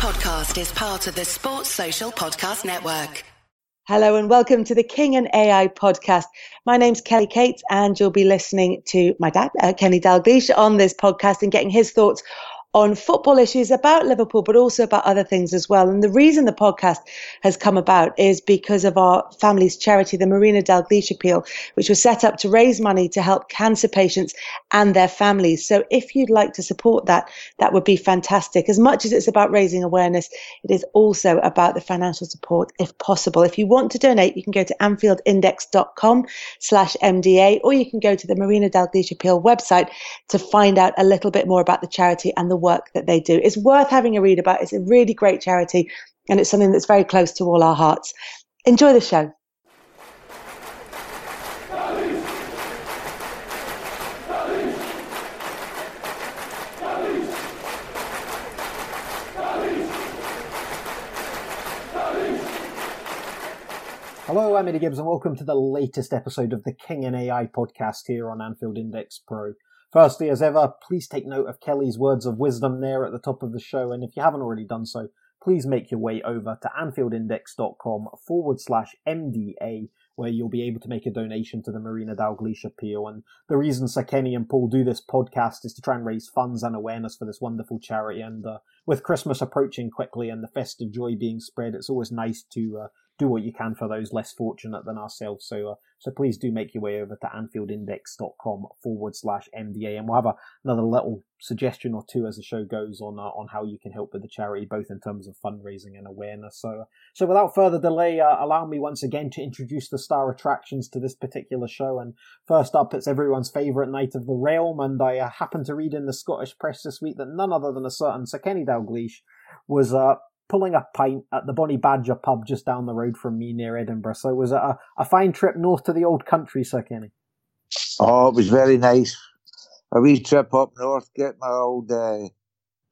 podcast is part of the Sports Social Podcast Network. Hello and welcome to the King and AI podcast. My name's Kelly Cates, and you'll be listening to my dad, uh, Kenny Dalglish, on this podcast and getting his thoughts on football issues about Liverpool, but also about other things as well. And the reason the podcast has come about is because of our family's charity, the Marina Dalglish Appeal, which was set up to raise money to help cancer patients and their families. So if you'd like to support that, that would be fantastic. As much as it's about raising awareness, it is also about the financial support if possible. If you want to donate, you can go to anfieldindex.com slash MDA, or you can go to the Marina Dalglish Appeal website to find out a little bit more about the charity and the work that they do. It's worth having a read about. It's a really great charity and it's something that's very close to all our hearts. Enjoy the show. Hello, I'm Eddie Gibbs, and welcome to the latest episode of the King and AI podcast here on Anfield Index Pro. Firstly, as ever, please take note of Kelly's words of wisdom there at the top of the show. And if you haven't already done so, please make your way over to AnfieldIndex.com forward slash MDA, where you'll be able to make a donation to the Marina Dalglish appeal. And the reason Sir Kenny and Paul do this podcast is to try and raise funds and awareness for this wonderful charity. And uh, with Christmas approaching quickly and the festive joy being spread, it's always nice to uh, do what you can for those less fortunate than ourselves. So, uh, so please do make your way over to AnfieldIndex.com forward slash MDA, and we'll have a, another little suggestion or two as the show goes on uh, on how you can help with the charity, both in terms of fundraising and awareness. So, so without further delay, uh, allow me once again to introduce the star attractions to this particular show. And first up, it's everyone's favourite knight of the realm, and I uh, happened to read in the Scottish press this week that none other than a certain Sir Kenny Dalglish was uh, pulling a pint at the Bonnie Badger pub just down the road from me near Edinburgh. So it was a, a fine trip north to the old country, Sir Kenny? Oh, it was very nice. A wee trip up north, get my old uh,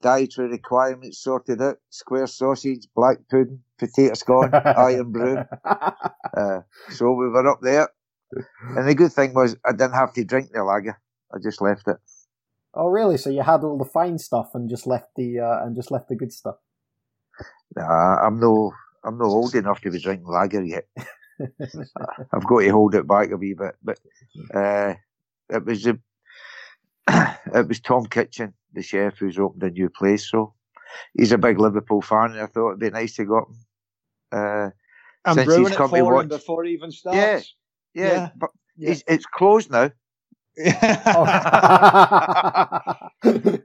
dietary requirements sorted out. Square sausage, black pudding, potato scone, Irn-Bru. Uh, so we were up there. And the good thing was I didn't have to drink the lager. I just left it. Oh, really? So you had all the fine stuff and just left the uh, and just left the good stuff. Nah, I'm no, I'm no old enough to be drinking lager yet. I've got to hold it back a wee bit, but uh, it was a, it was Tom Kitchin, the chef, who's opened a new place. So he's a big Liverpool fan, and I thought it'd be nice to go up. Uh, I'm since brewing he's it come to for him watch. before he even starts. Yeah, yeah, Yeah. but Yeah. It's closed now.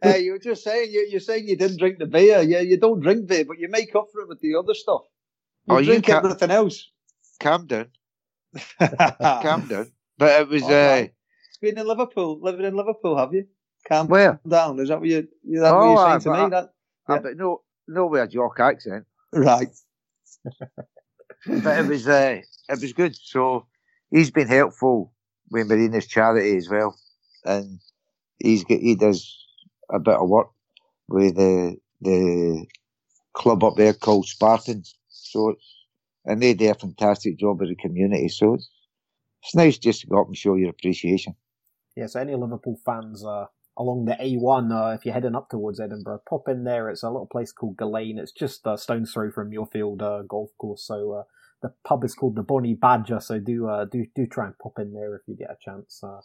hey, you were just saying you, you're saying you didn't drink the beer. Yeah, you don't drink beer, but you make up for it with the other stuff. You Oh, you drink can't- everything else. Calm down, calm down. But it was All uh, right. Been in Liverpool, living in Liverpool, have you? Calm where? down. Is that what you? Is that Oh, what you're I- saying to I- me? That Uh, Yeah. but no, no a York accent. right? but it was uh, it was good. So he's been helpful with Marina's charity as well, and he's he does a bit of work with the the club up there called Spartans. So and they do a fantastic job with the community. So it's it's nice just to go up and show your appreciation. Yeah, so any Liverpool fans uh, along the A1, uh, if you're heading up towards Edinburgh, pop in there. It's a little place called Gillane. It's just a stone's throw from Muirfield uh, Golf Course. So uh, the pub is called the Bonnie Badger. So do uh, do do try and pop in there if you get a chance. Uh,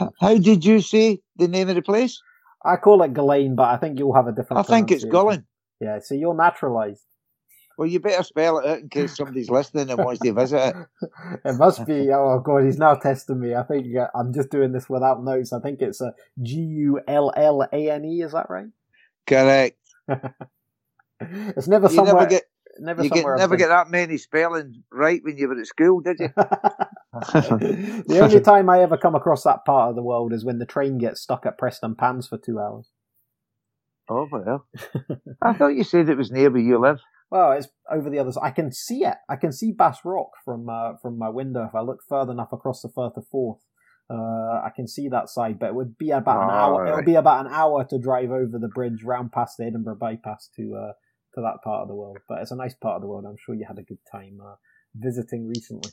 H- How did you say the name of the place? I call it Gillane, but I think you'll have a different. I think it's. Gullen. Yeah, so you're naturalised. Well, you better spell it out in case somebody's listening and wants to visit it. It must be. Oh god, he's now testing me. I think uh, I'm just doing this without notes. I think it's a G U L L A N E. Is that right? Correct. It's never You somewhere. never get never you get, somewhere. I've never get that many spellings right when you were at school, did you? the only time I ever come across that part of the world is when the train gets stuck at Prestonpans for two hours. Oh well. I thought you said it was near where you live. Well, it's over the other side. I can see it. I can see Bass Rock from uh, from my window if I look further enough across the Firth of Forth. Uh, I can see that side, but it would be about an Oh, hour. It right. would be about an hour to drive over the bridge, round past the Edinburgh bypass to uh, to that part of the world. But it's a nice part of the world. I'm sure you had a good time uh, visiting recently.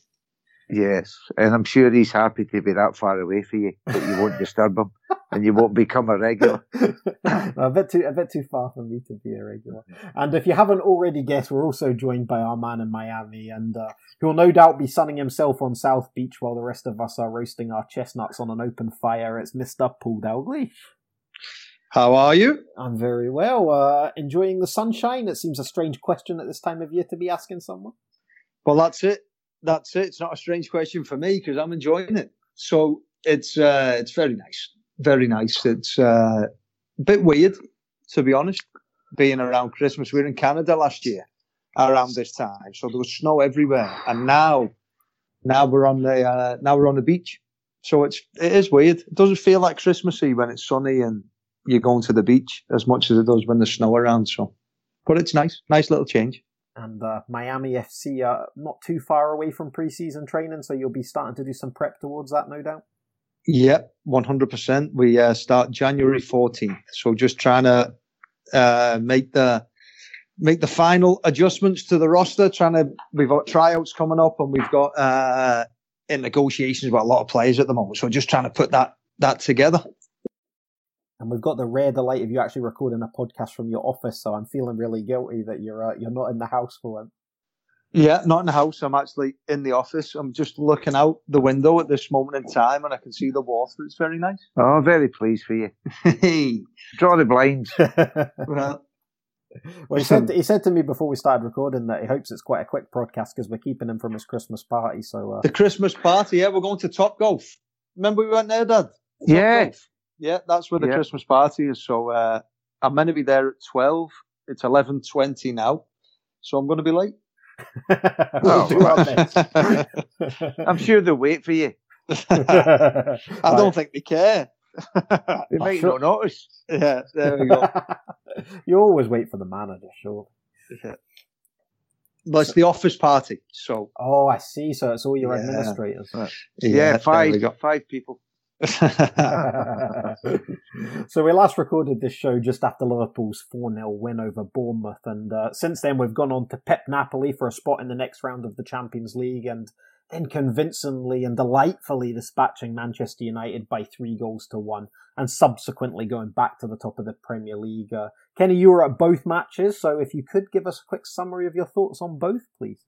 Yes, and I'm sure he's happy to be that far away for you, but you won't disturb him. and you won't become a regular. a bit too a bit too far for me to be a regular. And if you haven't already guessed, we're also joined by our man in Miami, and uh, who'll no doubt be sunning himself on South Beach while the rest of us are roasting our chestnuts on an open fire. It's Mister Paul Dalglish. How are you? I'm very well. Uh, enjoying the sunshine. It seems a strange question at this time of year to be asking someone. Well, that's it. That's it. It's not a strange question for me because I'm enjoying it. So it's uh, it's very nice, very nice. It's uh, a bit weird, to be honest, being around Christmas. We were in Canada last year around this time, so there was snow everywhere, and now, now we're on the uh, now we're on the beach. So it's it is weird. It doesn't feel like Christmassy when it's sunny and you're going to the beach as much as it does when there's snow around. So, but it's nice, nice little change. And uh, Miami FC are not too far away from preseason training, so you'll be starting to do some prep towards that, no doubt. Yep, one hundred percent. We uh, start January fourteenth, so just trying to uh, make the make the final adjustments to the roster. Trying to we've got tryouts coming up, and we've got uh, in negotiations with a lot of players at the moment. So just trying to put that that together. And we've got the rare delight of you actually recording a podcast from your office, so I'm feeling really guilty that you're uh, you're not in the house for it. Yeah, not in the house. I'm actually in the office. I'm just looking out the window at this moment in time, and I can see the water. It's very nice. Oh, very pleased for you. Draw the blinds. well, well, he said he said to me before we started recording that he hopes it's quite a quick podcast because we're keeping him from his Christmas party. So uh... the Christmas party, yeah, we're going to Top Golf. Remember we went there, Dad? Top yeah, Golf. Yeah, that's where the Yeah. Christmas party is. So uh, I'm meant to be there at twelve. It's eleven twenty now, so I'm going to be late. We'll do our best. I'm sure they'll wait for you. I don't think they care. They might sure. not notice. yeah, there we go. you always wait for the manager, sure. But it's the office party, so Oh, I see. So it's all your Yeah. administrators. Yeah, there we five five people. So we last recorded this show just after Liverpool's 4-0 win over Bournemouth and uh, since then we've gone on to Pep Napoli for a spot in the next round of the Champions League and then convincingly and delightfully dispatching Manchester United by three goals to one and subsequently going back to the top of the Premier League. Uh, Kenny, you were at both matches, so if you could give us a quick summary of your thoughts on both, please.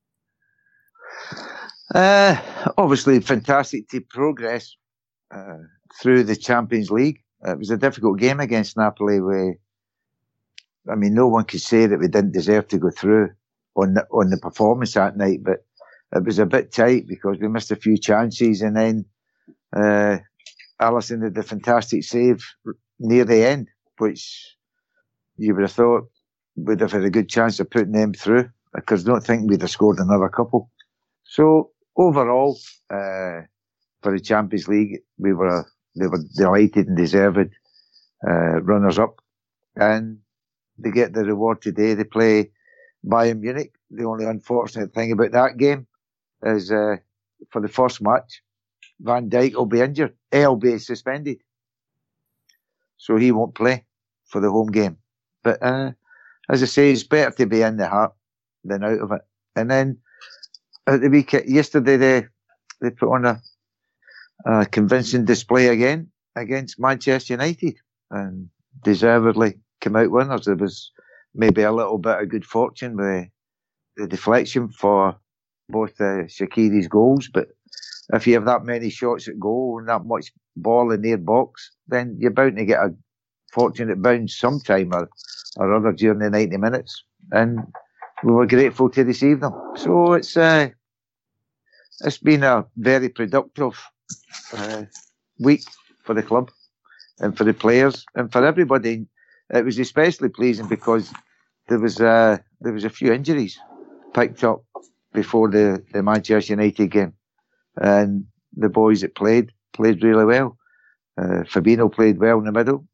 Uh, obviously, fantastic to progress uh, through the Champions League. It was a difficult game against Napoli. Where, I mean, no one could say that we didn't deserve to go through on the, on the performance that night, but it was a bit tight because we missed a few chances, and then uh, Alisson did a fantastic save near the end, which you would have thought would have had a good chance of putting them through. Because I don't think we'd have scored another couple. So overall, uh, for the Champions League, we were they were delighted and deserved uh, runners up, and they get the reward today. They play Bayern Munich. The only unfortunate thing about that game is uh, for the first match, Van Dijk will be injured. He'll be suspended, so he won't play for the home game. But uh, as I say, it's better to be in the heart than out of it. And then at the weekend yesterday they they put on a, a convincing display again against Manchester United and deservedly came out winners. There was maybe a little bit of good fortune with the deflection for both uh, Shaqiri's goals, but if you have that many shots at goal and that much ball in their box, then you're bound to get a fortunate bounce sometime or, or other during the 90 minutes. And we were grateful to receive them. So it's uh, it's been a very productive uh, week for the club and for the players and for everybody. It was especially pleasing because there was uh, there was a few injuries picked up before the, the Manchester United game, and the boys that played played really well. Uh, Fabinho played well in the middle.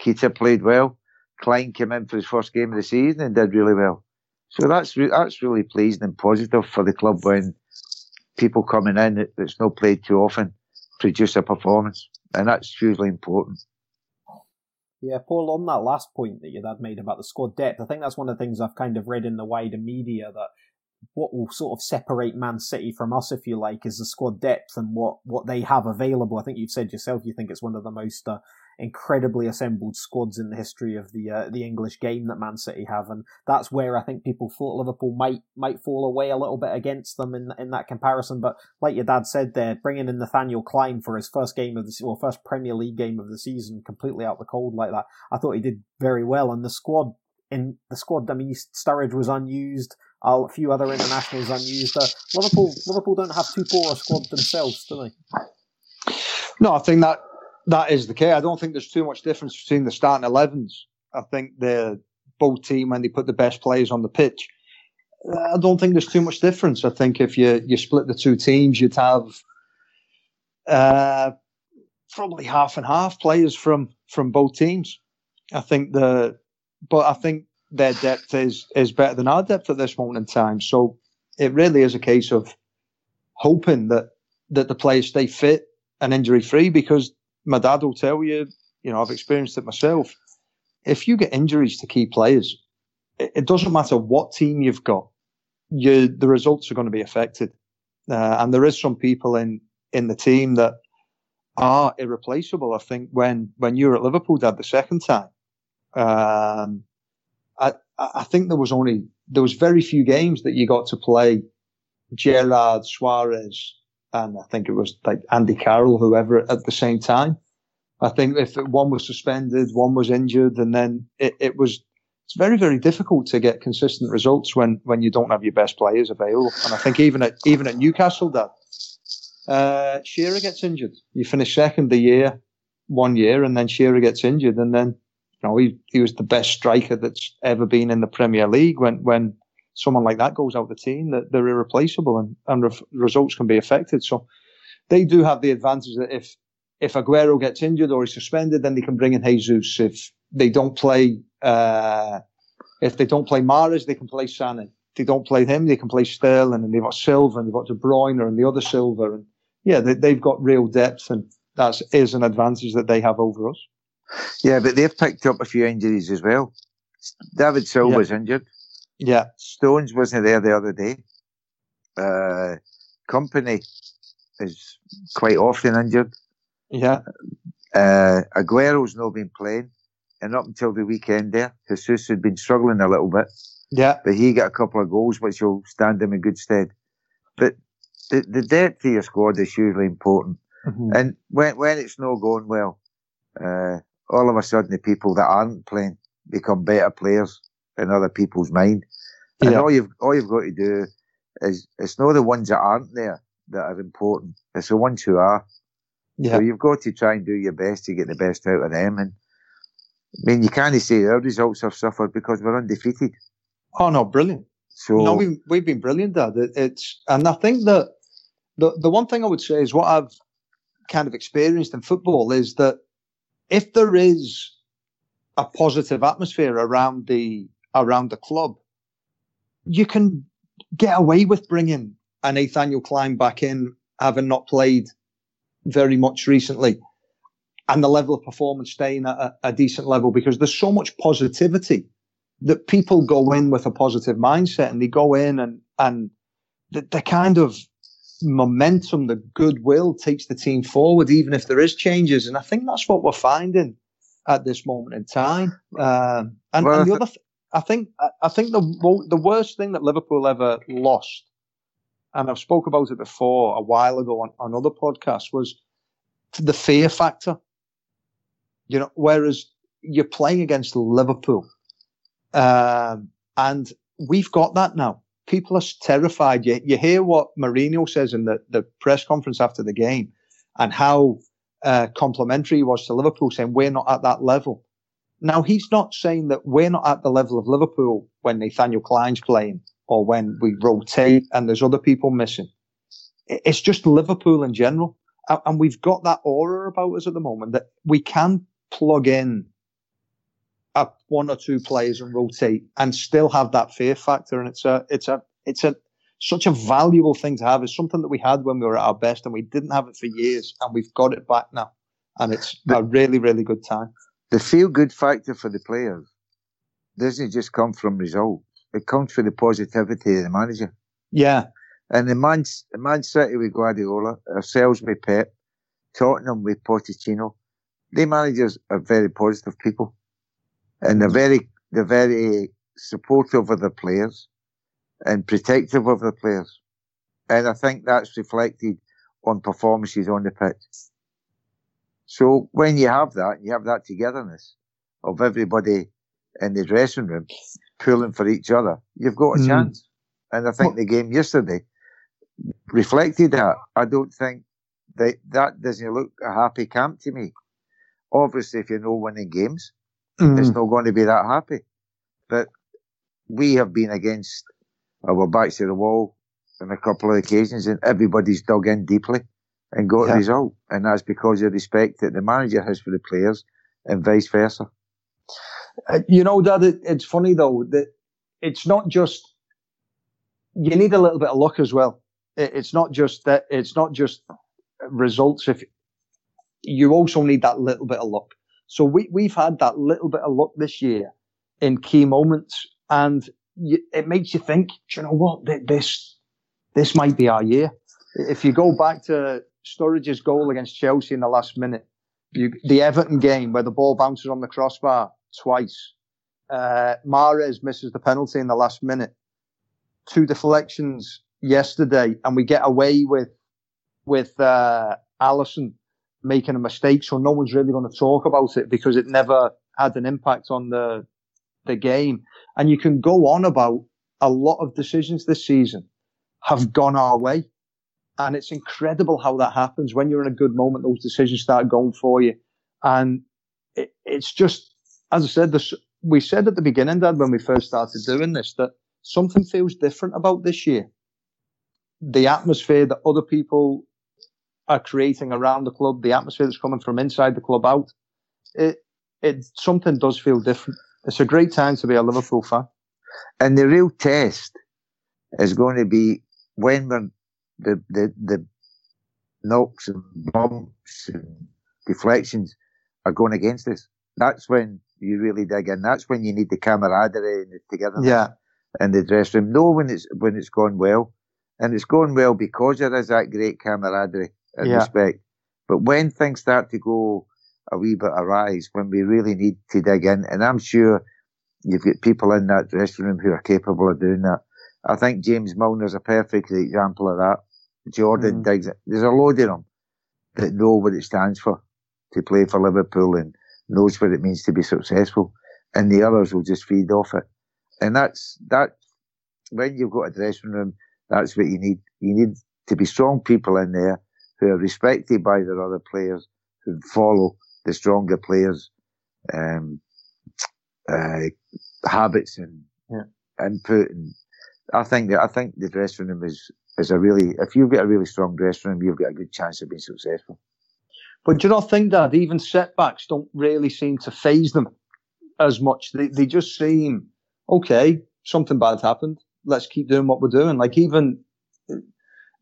Keita played well. Clyne came in for his first game of the season and did really well. So that's re- that's really pleasing and positive for the club when people coming in that, that's not played too often produce a performance, and that's hugely important. Yeah, Paul, on that last point that your dad made about the squad depth, I think that's one of the things I've kind of read in the wider media that what will sort of separate Man City from us, if you like, is the squad depth and what, what they have available. I think you've said yourself you think it's one of the most uh, incredibly assembled squads in the history of the uh, the English game that Man City have, and that's where I think people thought Liverpool might might fall away a little bit against them in in that comparison. But like your dad said, there bringing in Nathaniel Clyne for his first game of the well, first Premier League game of the season, completely out the cold like that, I thought he did very well, and the squad in the squad. I mean, Sturridge was unused. A few other internationals unused. Uh, Liverpool, Liverpool don't have too poor a squad themselves, do they? No, I think that that is the case. I don't think there's too much difference between the starting 11s. I think the both team when they put the best players on the pitch. I don't think there's too much difference. I think if you you split the two teams, you'd have uh, probably half and half players from from both teams. I think the, but I think their depth is is better than our depth at this moment in time. So it really is a case of hoping that that the players stay fit and injury free because my dad will tell you, you know, I've experienced it myself. If you get injuries to key players, it, it doesn't matter what team you've got, you the results are going to be affected. Uh, and there is some people in in the team that are irreplaceable. I think when when you were at Liverpool, Dad, the second time, um, I I think there was only there was very few games that you got to play Gerrard, Suarez, and I think it was like Andy Carroll, whoever at the same time. I think if one was suspended, one was injured, and then it, it was it's very very difficult to get consistent results when when you don't have your best players available. And I think even at even at Newcastle, that uh, Shearer gets injured. You finish second the year, one year, and then Shearer gets injured, and then you know he he was the best striker that's ever been in the Premier League. When when someone like that goes out of the team, that they're irreplaceable and, and re- results can be affected. So they do have the advantage that if if Aguero gets injured or is suspended, then they can bring in Jesus. If they don't play, uh, if they don't play Mahrez, they can play Sané. If they don't play him, they can play Sterling, and they've got Silva, and they've got De Bruyne, and the other Silva, and yeah, they, have got real depth, and that is an advantage that they have over us. Yeah, but they've picked up a few injuries as well. David Silva's yeah. injured. Yeah. Stones wasn't there the other day. Uh, Kompany is quite often injured. Yeah. Uh, Aguero's not been playing. And up until the weekend there, Jesus had been struggling a little bit. Yeah. But he got a couple of goals, which will stand him in good stead. But the, the depth of your squad is hugely important. Mm-hmm. And when, when it's not going well, uh, all of a sudden the people that aren't playing become better players in other people's mind. And yeah. all you've all you've got to do is it's not the ones that aren't there that are important. It's the ones who are. Yeah. So you've got to try and do your best to get the best out of them. And I mean, you can't say our results have suffered because we're undefeated. Oh no, brilliant. So no, we we've been brilliant, Dad. It, it's and I think that the the one thing I would say is what I've kind of experienced in football is that if there is a positive atmosphere around the around the club, you can get away with bringing a Nathaniel Clyne back in, having not played very much recently, and the level of performance staying at a, a decent level because there's so much positivity that people go in with a positive mindset and they go in and and the, the kind of momentum, the goodwill takes the team forward, even if there is changes. And I think that's what we're finding at this moment in time. Um, and, well, and, the other, th- I think, I think the the worst thing that Liverpool ever lost, and I've spoke about it before a while ago on, on other podcasts, was the fear factor. You know, whereas you're playing against Liverpool, um, and we've got that now. People are terrified. You, you hear what Mourinho says in the, the press conference after the game, and how uh, complimentary he was to Liverpool, saying we're not at that level. Now he's not saying that we're not at the level of Liverpool when Nathaniel Clyne's playing or when we rotate and there's other people missing. It's just Liverpool in general, and we've got that aura about us at the moment that we can plug in a one or two players and rotate and still have that fear factor. And it's a it's a it's a such a valuable thing to have. It's something that we had when we were at our best and we didn't have it for years and we've got it back now. And it's the, a really, really good time. The feel good factor for the players doesn't just come from results. It comes from the positivity of the manager. Yeah. And the Man, Man City with Guardiola, ourselves with Pep, Tottenham with Pochettino, the managers are very positive people, and they're very they're very supportive of the players and protective of the players, and I think that's reflected on performances on the pitch. So when you have that, you have that togetherness of everybody in the dressing room pulling for each other, you've got a mm. chance. And I think well, the game yesterday reflected that. I don't think that that doesn't look a happy camp to me. Obviously, if you're not winning games, mm. it's not going to be that happy. But we have been against our backs to the wall on a couple of occasions, and everybody's dug in deeply and got yeah. a result. And that's because of the respect that the manager has for the players and vice versa. Uh, you know, Dad, it, it's funny though that it's not just, you need a little bit of luck as well. It, it's not just that, it's not just results. If you also need that little bit of luck. So we, we've had that little bit of luck this year in key moments and you, it makes you think, you know what, this, this might be our year. If you go back to Sturridge's goal against Chelsea in the last minute, you, the Everton game where the ball bounces on the crossbar twice. Uh, Mahrez misses the penalty in the last minute. Two deflections yesterday, and we get away with with uh, Alisson making a mistake, so no one's really going to talk about it because it never had an impact on the the game. And you can go on about a lot of decisions this season have gone our way. And it's incredible how that happens. When you're in a good moment, those decisions start going for you. And it, it's just, as I said, this, we said at the beginning, Dad, when we first started doing this, that something feels different about this year. The atmosphere that other people are creating around the club, the atmosphere that's coming from inside the club out, it, it, something does feel different. It's a great time to be a Liverpool fan. And the real test is going to be when we're the, the, the knocks and bumps and deflections are going against us. That's when you really dig in. That's when you need the camaraderie and the togetherness yeah. in the dressing room. Know when it's when it's gone well, and it's going well because there is that great camaraderie and yeah. respect. But when things start to go a wee bit awry, when we really need to dig in, and I'm sure you've got people in that dressing room who are capable of doing that. I think James Milner's a perfect example of that. Jordan mm. Diggs. There's a load of them that know what it stands for to play for Liverpool and knows what it means to be successful, and the others will just feed off it. And that's that. When you've got a dressing room, that's what you need. You need to be strong people in there who are respected by their other players, who follow the stronger players' um, uh, habits and yeah. input. And I think that I think the dressing room is is a really, if you've got a really strong dressing room, you've got a good chance of being successful. But do you not think that even setbacks don't really seem to phase them as much? They, they just seem, okay, something bad happened. Let's keep doing what we're doing. Like even,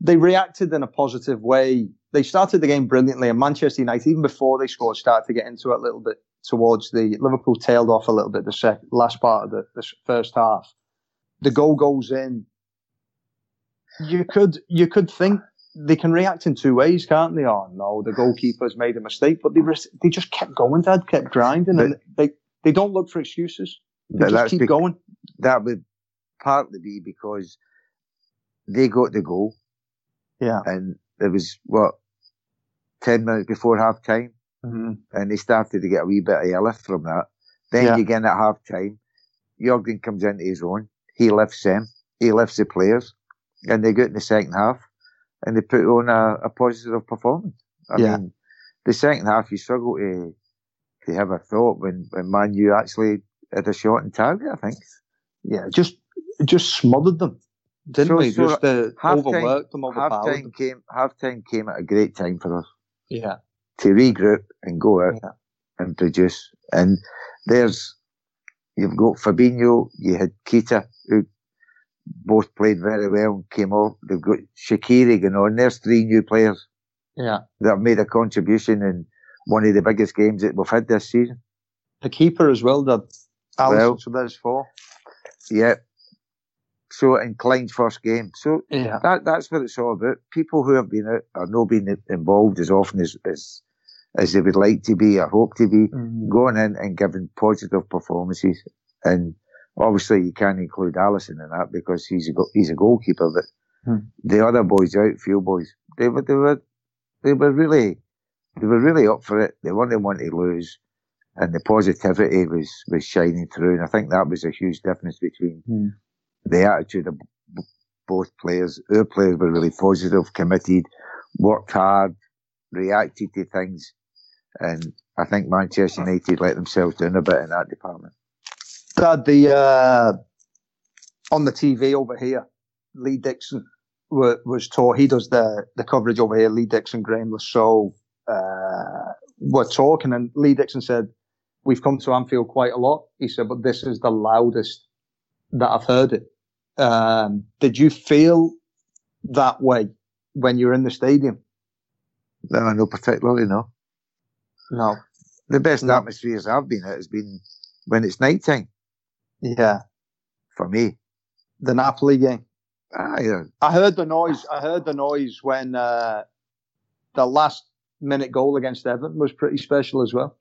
they reacted in a positive way. They started the game brilliantly and Manchester United, even before they scored, started to get into it a little bit towards the Liverpool tailed off a little bit the sec- last part of the, the first half. The goal goes in you could you could think they can react in two ways, can't they? Oh no, the goalkeeper's made a mistake, but they they just kept going, Dad, kept grinding, but, and they they don't look for excuses. They just keep going. That would partly be because they got the goal. Yeah, and it was what ten minutes before half time, mm-hmm. and they started to get a wee bit of a lift from that. Then yeah. again at half time, Jurgen comes into his own. He lifts them. He lifts the players and they got in the second half and they put on a, a positive performance. I yeah. mean, the second half you struggle to to have a thought when when Man U actually had a shot in target. I think. Yeah, just just smothered them, didn't so, we? So just uh, overworked them, overpowered half time came half time came at a great time for us. Yeah. To regroup and go out yeah. and produce. And there's you've got Fabinho, you had Keita, who both played very well and came off. They've got Shaqiri going on. There's three new players. Yeah. That have made a contribution in one of the biggest games that we've had this season. The keeper as well, that Alisson, well, so there's four. Yeah. So in Clyne's first game. So yeah. that that's what it's all about. People who have been out or not being involved as often as, as as they would like to be or hope to be, Mm. going in and giving positive performances. And obviously, you can't include Alisson in that because he's a go- he's a goalkeeper. But Hmm. the other boys, the outfield boys, they were they were they were really they were really up for it. They weren't one to lose, and the positivity was was shining through. And I think that was a huge difference between Hmm. the attitude of b- both players. Our players were really positive, committed, worked hard, reacted to things, and I think Manchester United let themselves down a bit in that department. Dad, the uh, on the TV over here, Lee Dixon wa- was taught. He does the the coverage over here. Lee Dixon, Graeme Le Saux uh, were talking, and Lee Dixon said, "We've come to Anfield quite a lot." He said, "But this is the loudest that I've heard it." Um, did you feel that way when you were in the stadium? No, no, particularly no. No. The best No. atmospheres I've been at has been when it's night time Yeah, for me. the Napoli game. Ah, yeah. I heard the noise. I heard the noise when uh, the last minute goal against Everton was pretty special as well.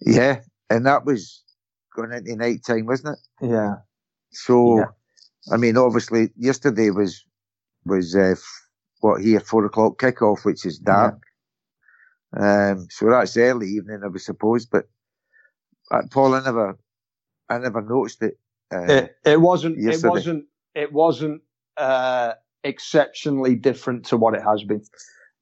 yeah, and that was going into night time, wasn't it? Yeah, So, Yeah. I mean, obviously, yesterday was was uh, what here four o'clock kickoff, which is dark. Um, so that's early evening, I would suppose. But uh, Paul, I never, I never noticed it. Uh, it, it wasn't. It yesterday. wasn't. It wasn't uh, exceptionally different to what it has been.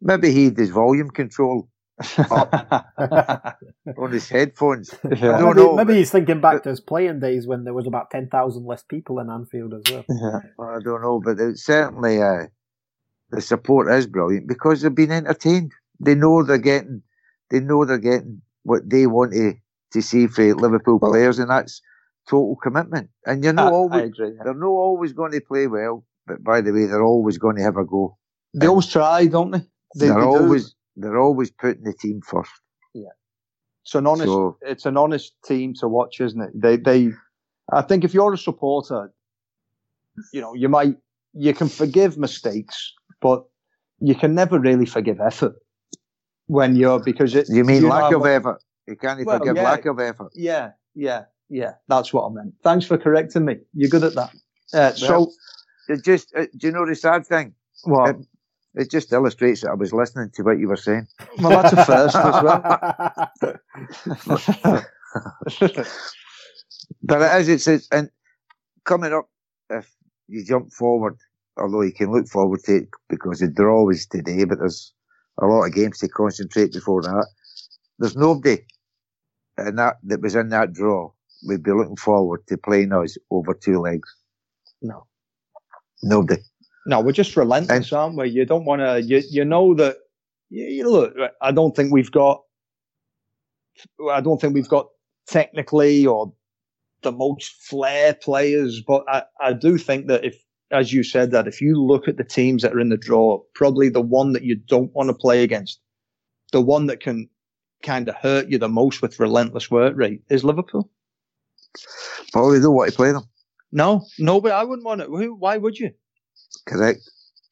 maybe he had his volume control on his headphones. yeah. No, maybe, no, maybe but- he's thinking back to his playing days when there was about 10,000 less people in Anfield as well. Yeah. Well, I don't know, but it's certainly uh, the support is brilliant because they've been entertained. They know they're getting, they know they're getting what they want to, to see for Liverpool players, and that's total commitment. And you're not ah, I always, agree. yeah. they're not always going to play well, but by the way, they're always going to have a go. They always try, don't they? They, They, are they do. always, they're always putting the team first. It's an honest. So- it's an honest team to watch, isn't it? They, they. I think if you're a supporter, you know, you might, you can forgive mistakes, but you can never really forgive effort when you're because it. You mean know lack how of effort? You can't Well, forgive yeah. lack of effort. Yeah, yeah, yeah. That's what I meant. Thanks for correcting me. You're good at that. Uh, so, It just, uh, do you know the sad thing? well, it- It just illustrates that I was listening to what you were saying. well, that's a first as well. But it is, it's, it's and coming up, if you jump forward, although you can look forward to it because the draw is today, but there's a lot of games to concentrate before that. There's nobody in that that was in that draw would be looking forward to playing us over two legs. no. Nobody. No, we're just relentless, aren't we? You don't want to. You you know that. You, you look. I don't think we've got. I don't think we've got technically or the most flair players, but I, I do think that if, as you said, that if you look at the teams that are in the draw, probably the one that you don't want to play against, the one that can kind of hurt you the most with relentless work rate is Liverpool. We don't want to play them. No, no, but I wouldn't want to. Who? Why would you? Correct.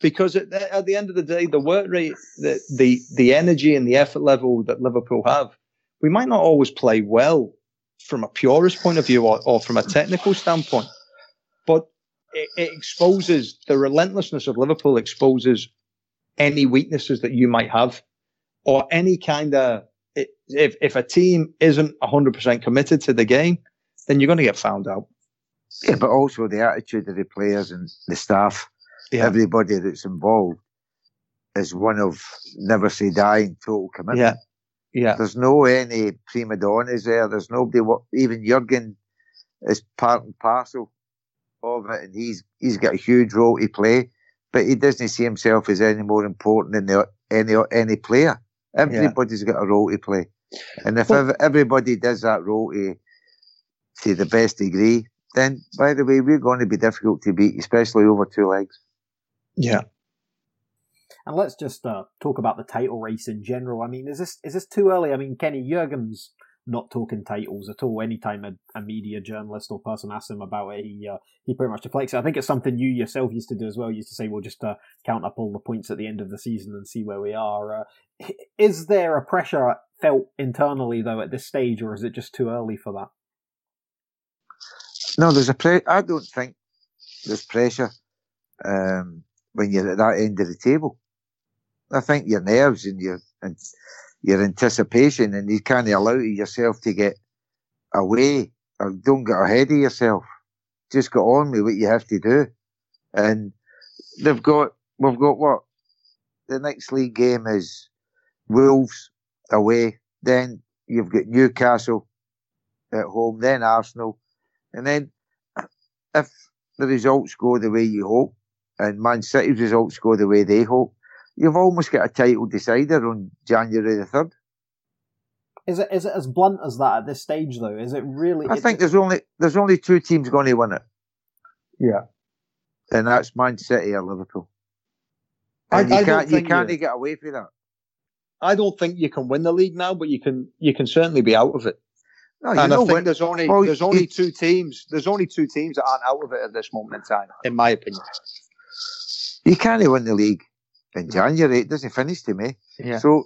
because at the, at the end of the day, the work rate, the, the the energy and the effort level that Liverpool have, we might not always play well from a purist point of view or, or from a technical standpoint, but it, it exposes the relentlessness of Liverpool exposes any weaknesses that you might have or any kind of if if a team isn't 100% committed to the game then you're going to get found out Yeah, but also the attitude of the players and the staff, Yeah. everybody that's involved, is one of never say die and total commitment. yeah yeah There's no any prima donnas there. There's nobody. What even Jurgen is part and parcel of it, and he's he's got a huge role to play. But he doesn't see himself as any more important than the, any any player. Everybody's got a role to play, and if Well- everybody does that role to to the best degree, then by the way, we're going to be difficult to beat, especially over two legs. yeah And let's just uh, talk about the title race in general. I mean, is this is this too early? I mean, Kenny Jurgen's not talking titles at all. Anytime a, a media journalist or person asks him about it, he uh, he pretty much deflects it. I think it's something you yourself used to do as well. You used to say, "We'll just uh, count up all the points at the end of the season and see where we are." Uh, is there a pressure felt internally though at this stage, or is it just too early for that? No, there's a pre- I don't think there's pressure um, when you're at that end of the table. I think your nerves and your and your anticipation, and you can't allow yourself to get away or don't get ahead of yourself. Just get on with what you have to do. And they've got, we've got what? The next league game is Wolves away. Then you've got Newcastle at home, then Arsenal. And then if the results go the way you hope, and Man City's results go the way they hope, you've almost got a title decider on January the third. Is it is it as blunt as that at this stage though? Is it really? I think there's only there's only two teams going to win it. Yeah, and that's Man City or Liverpool. And I, you I can't you can't you, get away from that. I don't think you can win the league now, but you can you can certainly be out of it. No, and I think when, there's only well, there's only two teams there's only two teams that aren't out of it at this moment in time, in my opinion. You can't win the league in January. It doesn't finish to me. Yeah. So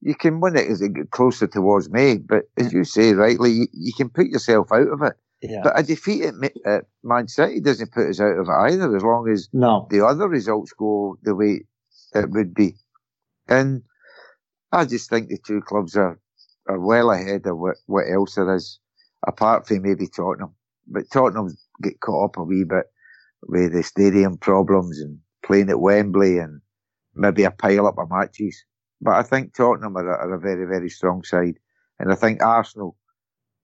you can win it as it gets closer towards May. But as you say rightly, you, you can put yourself out of it. Yeah. But a defeat at, at Man City doesn't put us out of it either, as long as no. the other results go the way it would be. And I just think the two clubs are, are well ahead of what, what else there is, apart from maybe Tottenham. But Tottenham get caught up a wee bit with the stadium problems and playing at Wembley and maybe a pile up of matches. But I think Tottenham are a, are a very, very strong side. And I think Arsenal,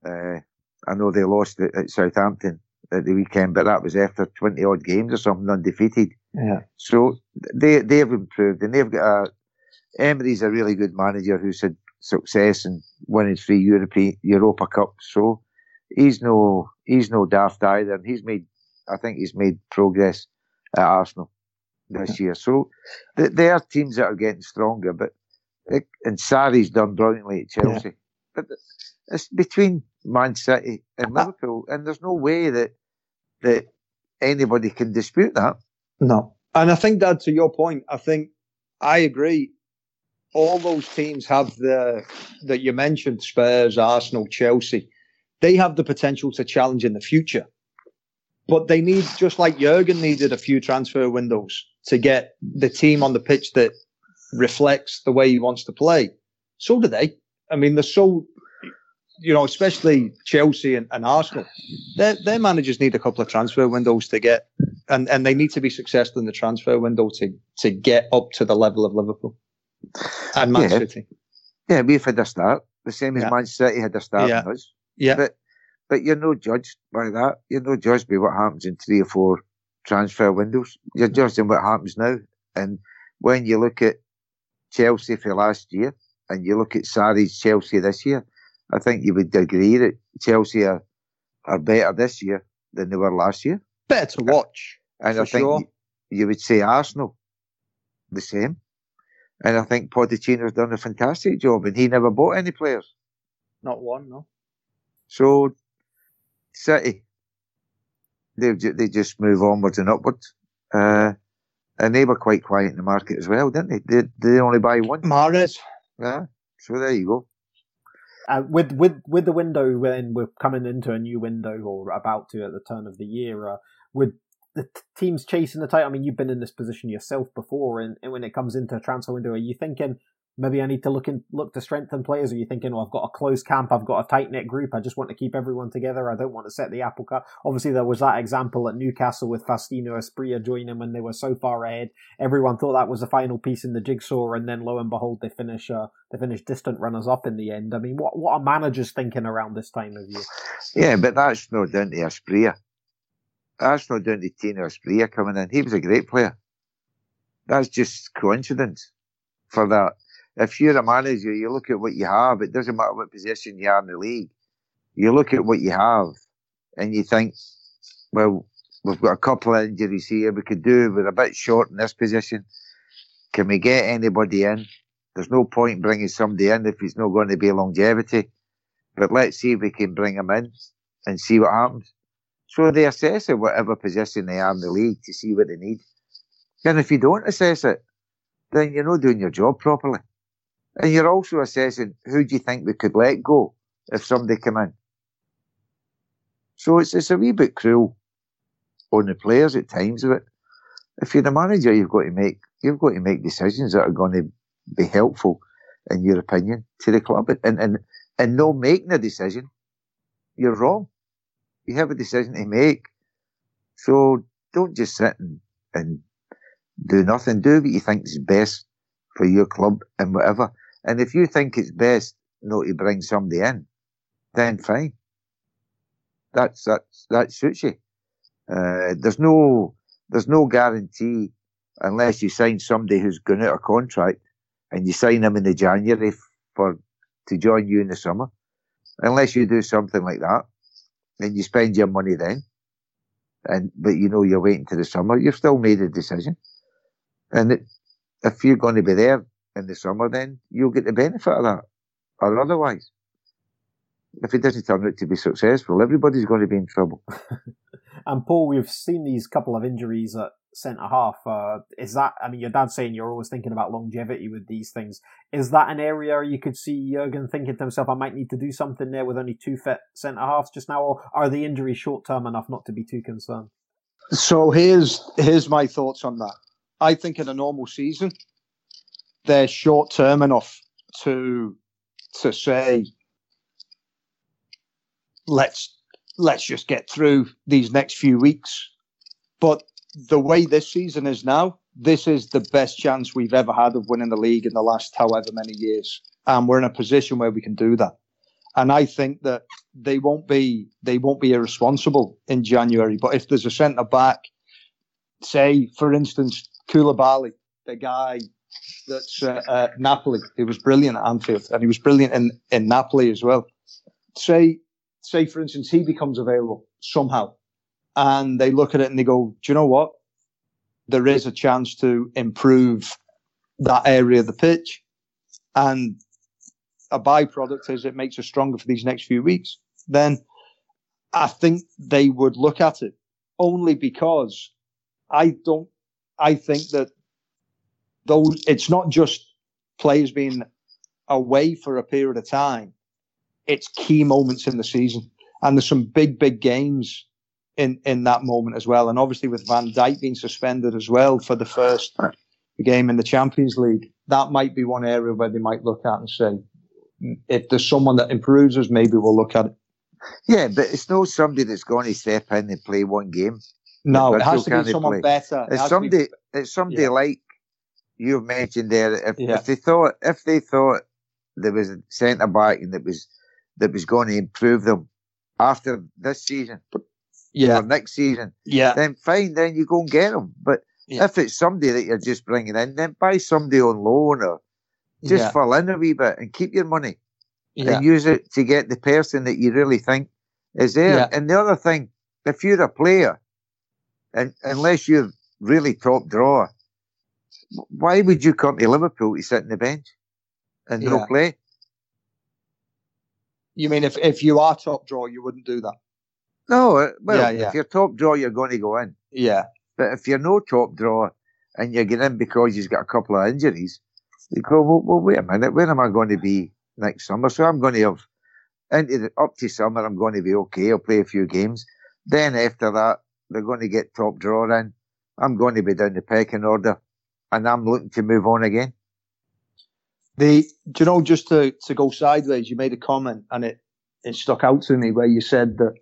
uh, I know they lost at, at, Southampton at the weekend, but that was after 20 odd games or something undefeated. Yeah. So they, they've improved and they've got a, Emery's a really good manager who's had success in winning three European, Europa Cups. So he's no, he's no daft either. And he's made, I think he's made progress at Arsenal this year. So th- there are teams that are getting stronger, but it, and Sarri's done brilliantly at Chelsea. Yeah. But it's between Man City and uh, Liverpool, and there's no way that that anybody can dispute that. No, and I think that to your point, I think I agree. All those teams have the that you mentioned: Spurs, Arsenal, Chelsea. They have the potential to challenge in the future, but they need just like Jurgen needed a few transfer windows to get the team on the pitch that reflects the way he wants to play. So do they. I mean, they're so, you know, especially Chelsea and, and Arsenal. Their, their managers need a couple of transfer windows to get, and, and they need to be successful in the transfer window to, to get up to the level of Liverpool and Man yeah. City. Yeah, we've had a start, the same as yeah. Man City had a start yeah. us. Yeah. But, but you're no judged by that. You're no judged by what happens in three or four transfer windows. You're judging what happens now. And when you look at Chelsea for last year and you look at Sarri's Chelsea this year, I think you would agree that Chelsea are, are better this year than they were last year. Better to watch. And I think sure. you would say Arsenal the same. And I think Pochettino's done a fantastic job and he never bought any players. Not one, no. So, City, they they just move onwards and upwards. Uh, and they were quite quiet in the market as well, didn't they? They, they only buy one? Mahrez. Yeah. So there you go. Uh, with with with the window when we're coming into a new window or about to at the turn of the year, uh, with the teams chasing the title. I mean, you've been in this position yourself before, and, and when it comes into a transfer window, are you thinking maybe I need to look in, look to strengthen players? Are you thinking, well, I've got a close camp, I've got a tight knit group, I just want to keep everyone together, I don't want to set the apple cart. Obviously, there was that example at Newcastle with Faustino Asprilla joining when they were so far ahead. Everyone thought that was the final piece in the jigsaw, and then lo and behold, they finish uh, they finish distant runners up in the end. I mean, what what are managers thinking around this time of year? Yeah, but that's not down to Asprilla. That's not down to Tino Asprilla coming in. He was a great player. That's just coincidence for that if you're a manager, you look at what you have. It doesn't matter what position you are in the league. You look at what you have, and you think, well, we've got a couple of injuries here. We could do. We're a bit short in this position. Can we get anybody in? There's no point bringing somebody in if he's not going to be longevity. but let's see if we can bring him in and see what happens. So they assess it, whatever position they are in the league, to see what they need. And if you don't assess it, then you're not doing your job properly. And you're also assessing who do you think we could let go if somebody come in. So it's, it's a wee bit cruel on the players at times of it. If you're the manager, you've got to make you've got to make decisions that are going to be helpful, in your opinion, to the club. And and and no making a decision, you're wrong. You have a decision to make. So don't just sit and, and do nothing. Do what you think is best for your club and whatever. And if you think it's best not to bring somebody in, then fine. That's that's that suits you. Uh, there's no there's no guarantee unless you sign somebody who's going out of contract and you sign them in the January for to join you in the summer. Unless you do something like that, and you spend your money then, and but you know you're waiting to the summer, you've still made a decision. And it, if you're going to be there in the summer, then you'll get the benefit of that, or otherwise if it doesn't turn out to be successful, everybody's going to be in trouble. and Paul, we've seen these couple of injuries at centre half. Uh, is that? I mean, your dad's saying you're always thinking about longevity with these things. Is that an area you could see Jurgen thinking to himself, "I might need to do something there with only two fit centre halves just now," or are the injuries short term enough not to be too concerned? So here's here's my thoughts on that. I think in a normal season, they're short term enough to to say let's let's just get through these next few weeks. But the way this season is now, this is the best chance we've ever had of winning the league in the last however many years. And we're in a position where we can do that. And I think that they won't be they won't be irresponsible in January. But if there's a centre back, say for instance Koulibaly, the guy that's uh, uh, Napoli, he was brilliant at Anfield, and he was brilliant in in Napoli as well. Say say, for instance, he becomes available somehow, and they look at it and they go, "Do you know what? There is a chance to improve that area of the pitch, and a byproduct is it makes us stronger for these next few weeks." Then I think they would look at it only because I don't. I think that those it's not just players being away for a period of time it's key moments in the season. And there's some big, big games in, in that moment as well. And obviously with Van Dijk being suspended as well for the first game in the Champions League, that might be one area where they might look at and say, if there's someone that improves us, maybe we'll look at it. Yeah, but it's not somebody that's going to step in and play one game. No, it has to be someone play. better. It it's somebody. Be, it's somebody yeah. like you've mentioned there. If, yeah. if they thought, if they thought there was a centre back and it was that was going to improve them after this season, yeah, next season, yeah, then fine, then you go and get them. But yeah. if it's somebody that you're just bringing in, then buy somebody on loan or just yeah. fall in a wee bit and keep your money yeah. and use it to get the person that you really think is there. Yeah. And the other thing, if you're a player, and unless you're really top drawer, why would you come to Liverpool to sit on the bench and yeah. play? You mean if, if you are top draw, you wouldn't do that? No, uh, well, yeah, yeah. if you're top draw, you're going to go in. Yeah. But if you're no top draw and you're get in because you've got a couple of injuries, you go, well, well, wait a minute, where am I going to be next summer? So I'm going to have, into the, up to summer, I'm going to be okay. I'll play a few games. Then after that, they're going to get top draw in. I'm going to be down the pecking order and I'm looking to move on again. The do you know just to, to go sideways, you made a comment and it, it stuck out to me where you said that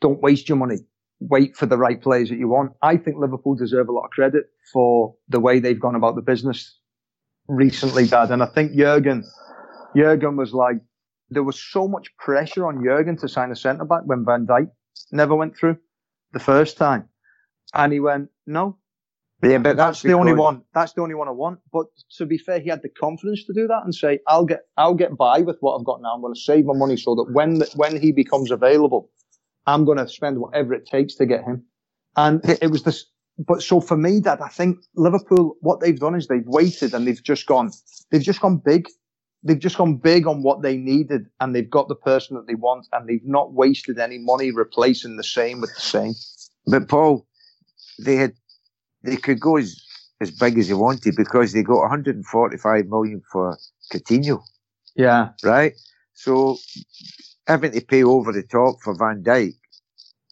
don't waste your money. Wait for the right players that you want. I think Liverpool deserve a lot of credit for the way they've gone about the business recently, Dad. And I think Jurgen, Jurgen was like, there was so much pressure on Jurgen to sign a centre back when Van Dijk never went through the first time. And he went, no, yeah, but that's, that's the only one. That's the only one I want. But to be fair, he had the confidence to do that and say, "I'll get, I'll get by with what I've got now. I'm going to save my money so that when when he becomes available, I'm going to spend whatever it takes to get him." And it was this. But so for me, that I think Liverpool, what they've done is they've waited and they've just gone, they've just gone big. they've just gone big on what they needed, and they've got the person that they want, and they've not wasted any money replacing the same with the same. But Paul, they had they could go as as big as they wanted because they got 145 million for Coutinho, Yeah, right? So having to pay over the top for Van Dijk,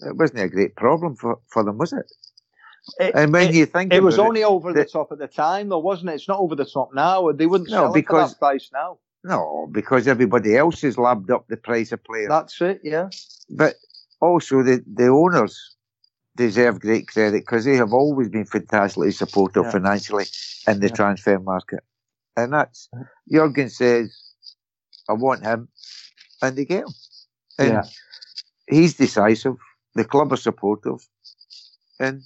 it wasn't a great problem for, for them, was it? it, And when it- you think it was only over the the- top at the time, though, wasn't it? It's not over the top now. They wouldn't No, sell it for because- that price now. no, because everybody else has labbed up the price of players. That's it. Yeah, but also the, the owners deserve great credit because they have always been fantastically supportive Yeah. financially in the Yeah. transfer market. And that's, Jurgen says, I want him, and they get him. And Yeah. he's decisive. The club are supportive. And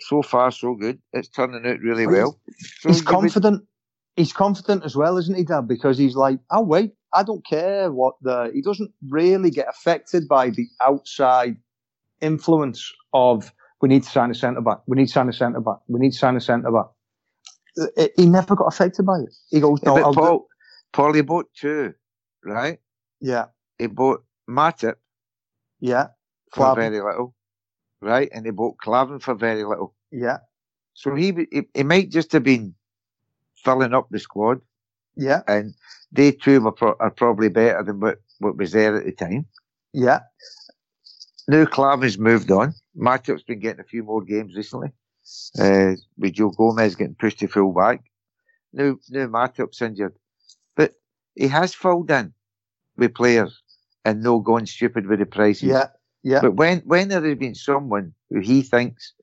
so far, so good. It's turning out really well. So he's you would- confident. He's confident as well, isn't he, Dad? Because he's like, oh wait, I don't care what the. He doesn't really get affected by the outside influence of we need to sign a centre back. We need to sign a centre back. We need to sign a centre back. Uh, He never got affected by it. He goes, Yeah, no, but I'll do-" Paul, Paul, he bought two, right? Yeah, He bought Matip yeah, for Klavan. very little, right? And he bought Klavan for very little. yeah, So he, he he might just have been filling up the squad, yeah, and they two were pro- are probably better than what, what was there at the time. yeah, Now Klavan's moved on. Matip's been getting a few more games recently, uh, with Joe Gomez getting pushed to full back. Now, now Matip's injured, but he has filled in with players and no going stupid with the prices. yeah, yeah, But when when there has been someone who he thinks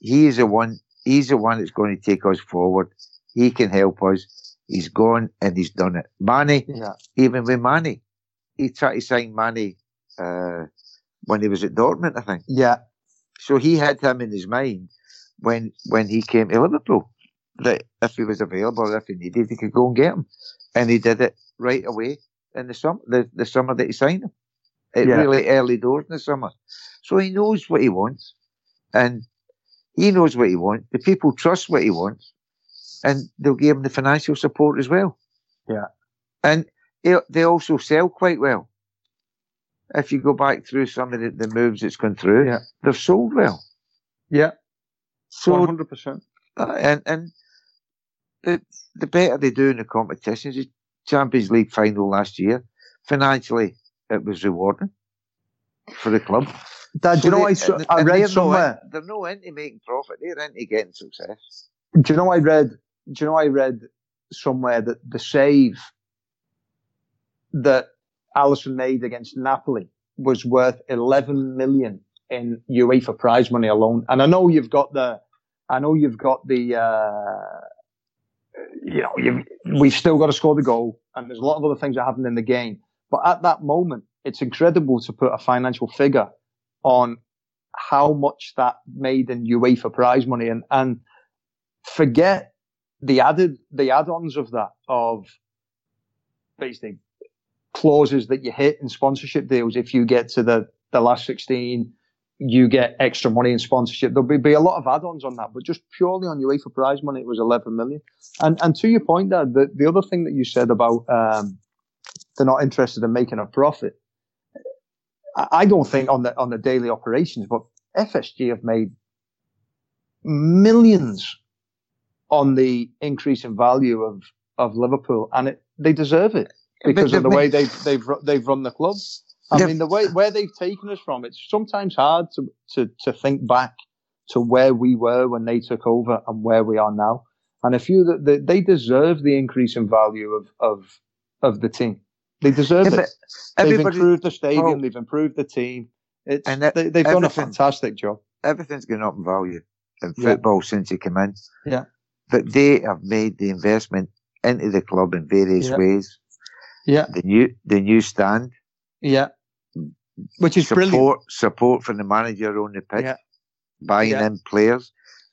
he is the one, he's the one that's going to take us forward. He can help us. He's gone and he's done it. Mané, yeah, even with Mané, he tried to sign Mané uh, when he was at Dortmund, I think. yeah, So he had him in his mind when when he came to Liverpool that if he was available, if he needed, he could go and get him, and he did it right away in the summer. The, the summer that he signed him, it Yeah. really early doors in the summer. So he knows what he wants, and he knows what he wants. The people trust what he wants, and they'll give him the financial support as well. Yeah. and they, also sell quite well. If you go back through some of the, the moves that's gone through, Yeah. they've sold well. yeah, So one hundred percent. uh, and and the the better they do in the competitions, Champions League final last year, financially it was rewarding for the club. Dad, do you know they- I, I read they're somewhere? No they're no into making profit; they're into getting success. Do you know I read? Do you know I read somewhere that the save that Alisson made against Napoli was worth 11 million in UEFA prize money alone. And I know you've got the, I know you've got the, uh, you know, you've, we've still got to score the goal, and there's a lot of other things that happened in the game. But at that moment, it's incredible to put a financial figure on how much that made in UEFA prize money, and and forget the added the add-ons of that of basically clauses that you hit in sponsorship deals. If you get to the the last sixteen, you get extra money in sponsorship. There'll be, be a lot of add-ons on that, but just purely on UEFA prize money, it was 11 million. And and to your point, Dad, the, the other thing that you said about um, they're not interested in making a profit. I I don't think on the on the daily operations, but FSG have made millions on the increase in value of of Liverpool, and it, they deserve it because of the way they've they've they've run the club. I mean, the way where they've taken us from, it's sometimes hard to to to think back to where we were when they took over and where we are now. And I feel that they, they deserve the increase in value of of of the team. They deserve Yeah, it. They've everybody, improved the stadium. Oh. they've improved the team. It's And that- they, they've done a fantastic job. everything's gone up in value in Yeah. football since he came in. Yeah. But they have made the investment into the club in various Yeah. ways. Yeah, The new the new stand, yeah. Which is support brilliant. support from the manager on the pitch, Yeah. buying Yeah. in players.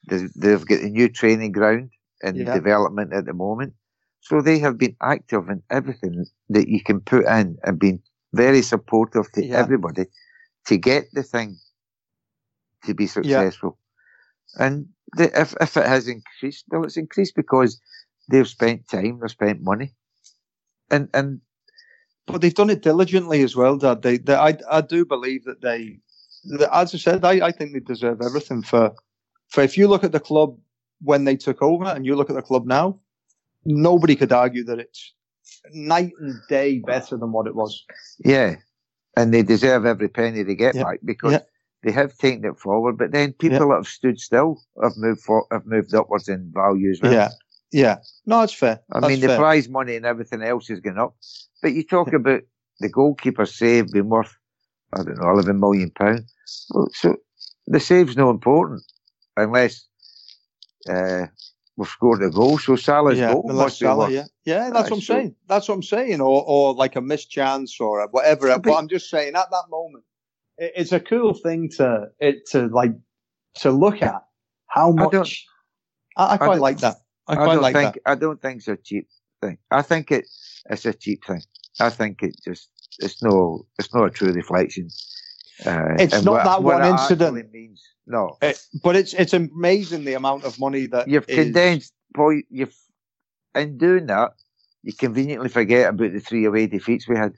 They, they've got a new training ground in Yeah. development at the moment. So they have been active in everything that you can put in and been very supportive to Yeah. everybody to get the thing to be successful. And the, if, if it has increased, well, it's increased because they've spent time, they've spent money. and and but they've done it diligently as well, Dad. They, they I, I do believe that they, that, as I said, I, I think they deserve everything for, for if you look at the club when they took over and you look at the club now, nobody could argue that it's night and day better than what it was. yeah, and they deserve every penny they get Yeah. back because Yeah. they have taken it forward. But then people that have stood still have moved for, have moved upwards in values. well. Yeah, yeah. No, it's fair. I That's mean, the fair. prize money and everything else is going up. But you talk about the goalkeeper save being worth, I don't know, eleven million pound. Well, so the save's no important unless uh, we've scored a goal. So Salah's yeah, goal unless must be Salah, worth. yeah, yeah. That's what I'm Right, so- saying. That's what I'm saying. Or, or like a missed chance or whatever. But- But I'm just saying at that moment, it, it's a cool thing to it to like to look at how much. I, I quite don't- like that. I I don't like think that. I don't think it's a cheap thing. I think it it's a cheap thing. I think it just it's no it's not a true reflection. Uh, It's not what- that one incident. Means no. It, but it's it's amazing the amount of money that You've is- condensed, Paul. You've in doing that, you conveniently forget about the three away defeats we had.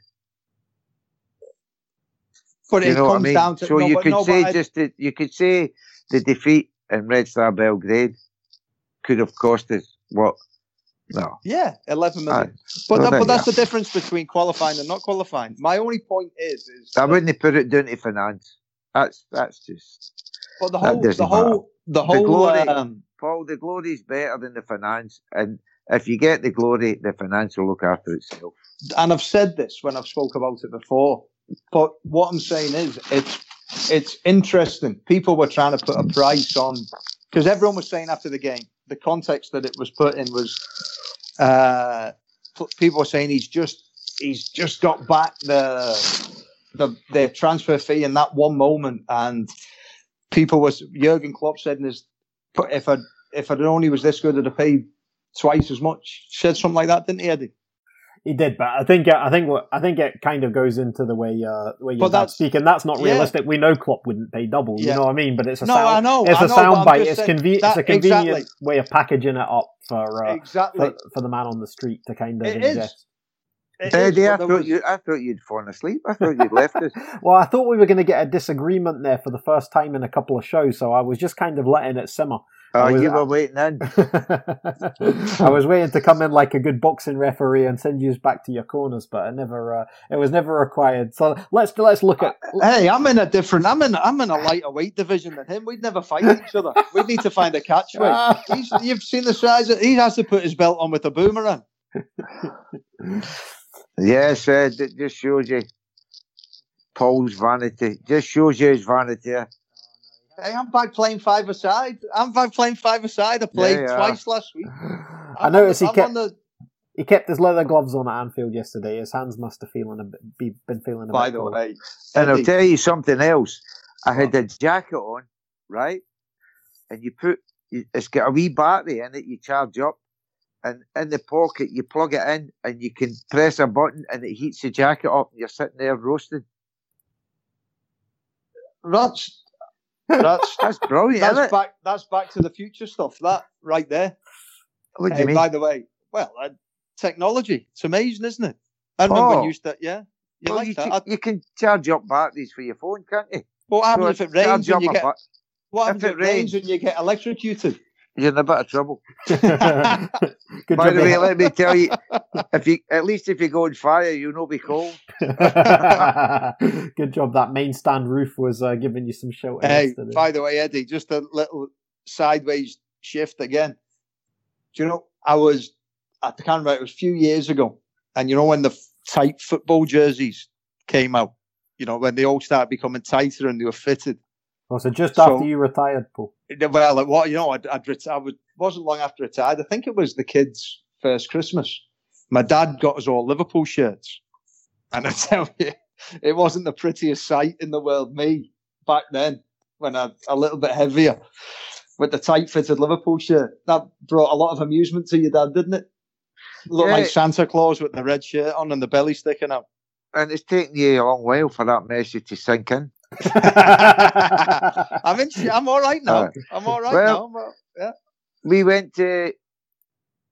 But you it what I comes mean? down to so no, you but could no, say I- just the, you could say the defeat in Red Star Belgrade could have cost us what? No, yeah, eleven million. Aye. But that, but that's you the difference between qualifying and not qualifying. My only point is, is I wouldn't put it down to finance. That's that's just but the whole, the whole, the whole, glory- um, Paul. The glory is better than the finance, and if you get the glory, the finance will look after itself. and I've said this when I've spoke about it before. But what I'm saying is, it's it's interesting. People were trying to put a price on because everyone was saying after the game, the context that it was put in was, uh, people were saying he's just he's just got back the the the transfer fee in that one moment, and people was Jurgen Klopp said in his, if I if I'd only was this good, I'd have paid twice as much. Said something like that, didn't he, Eddie? He did, but I think I think I think it kind of goes into the way uh, way you're But that's- speaking. That's not yeah. realistic. We know Klopp wouldn't pay double. You know what I mean? But it's a No, sound, I know, It's I a know, but sound bite. It's, conve- that- it's a convenient exactly. way of packaging it up for, uh, exactly. for for the man on the street to kind of It is. ingest. It is, Eddie, I but there thought was- you, I thought you'd fallen asleep. I thought you'd left us. Well, I thought we were going to get a disagreement there for the first time in a couple of shows, so I was just kind of letting it simmer. Oh, I was- you were waiting in. I was waiting to come in like a good boxing referee and send you back to your corners, but it never, uh, it was never required. So let's let's look at. Hey, I'm in a different. I'm in. I'm in a lighter weight division than him. We'd never fight each other. We'd need to find a catchweight. He's, you've seen the size. Of, he has to put his belt on with a boomerang. Yes, uh, it just shows you Paul's vanity. Just shows you his vanity. Hey, I'm back playing five aside. I'm back playing five aside. I played yeah. twice last week. I I'm noticed he on the, kept I'm on the, he kept his leather gloves on at Anfield yesterday. His hands must have feeling a bit, been feeling a By bit the cold. way, And I'll tell you something else. I had a jacket on, right? And you put, it's got a wee battery in it, you charge up. And in the pocket, you plug it in and you can press a button and it heats the jacket up. And you're sitting there roasting. that's that's That's brilliant, isn't that's it? back. That's back to the future stuff. That right there. What do you mean? by the way, well, uh, technology. It's amazing, isn't it? I remember Oh. when you used that. Yeah, you Well, like you, that. can, I, you can charge up batteries for your phone, can't you? what happens So if it rains and you get? What happens if it it rains rains- and you get electrocuted? You're in a bit of trouble. Good By the way, let me tell you, if you at least if you go on fire, you'll not be cold. Good job. That main stand roof was uh, giving you some shelter Hey, by the way, Eddie, just a little sideways shift again. Do you know? I was I can't remember. It was a few years ago, and you know when the tight football jerseys came out. You know when they all started becoming tighter and they were fitted. Oh, so just So- after you retired, Paul. Well, what you know, I'd, I'd ret- I was, wasn't long after retired. I think it was the kids' first Christmas. My dad got us all Liverpool shirts, and I tell you, it wasn't the prettiest sight in the world. Me back then, when I a little bit heavier, with the tight-fitted Liverpool shirt, that brought a lot of amusement to your dad, didn't it? Looked like Santa Claus with the red shirt on and the belly sticking out. And it's taken you a long while for that message to sink in. I'm in. I'm all right now. I'm all right well, now. Yeah. We went to,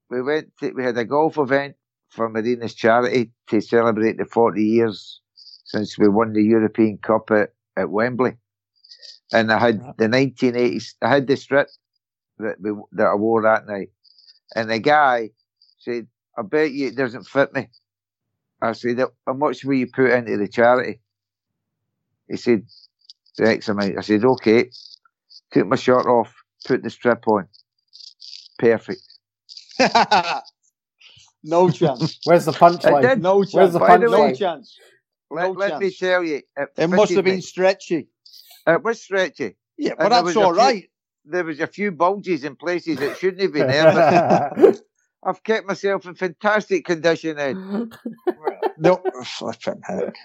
we went to, we had a golf event for Marina's charity to celebrate the 40 years since we won the European Cup at, at Wembley. And I had the 1980s, I had the strip that, we, that I wore that night. And the guy said, I bet you it doesn't fit me. I said, how much will you put into the charity? He said, the X amount. I said, okay. Took my shirt off, put the strip on. Perfect. no chance. Where's the I punchline? No chance. Where's the By the no chance. Let, No let me tell you, it, It must have been me. stretchy. It was stretchy. Yeah, but there that's was a all few- right. There was a few bulges in places that shouldn't have been there, but I've kept myself in fantastic condition. Ed. No, flipping heck.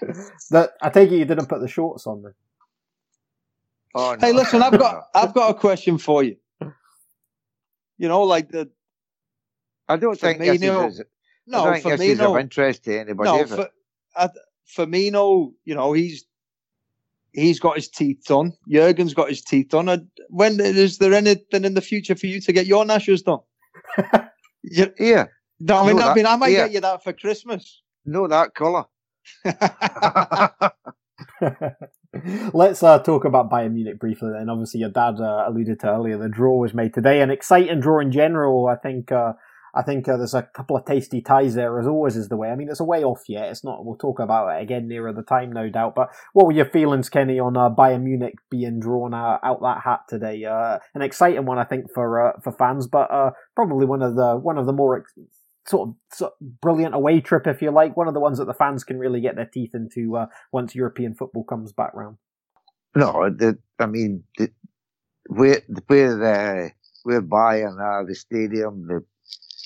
that, I take it you didn't put the shorts on then. Oh, Hey, listen, I've got. I've got a question for you. You know, like the I don't think this Firmino- is, I no don't think this is of interest to anybody. No, for, uh, Firmino. You know, he's he's got his teeth done. Jurgen's got his teeth done. Uh, When is there anything in the future for you to get your nashes done? you, yeah, no, I mean, No, I mean, I might get you that for Christmas. no, that colour. Let's uh, talk about Bayern Munich briefly then. Obviously, your dad uh, alluded to earlier the draw was made today, an exciting draw in general. I think. Uh, I think uh, there's a couple of tasty ties there, as always is the way. I mean, it's a way off yet. It's not. We'll talk about it again nearer the time, no doubt. But what were your feelings, Kenny, on uh, Bayern Munich being drawn uh, out that hat today? Uh, an exciting one, I think, for uh, for fans, but uh, probably one of the one of the more ex- sort of, sort of brilliant away trip, if you like. One of the ones that the fans can really get their teeth into uh, once European football comes back round. No, the, I mean, the, where where the where Bayern are, the stadium, the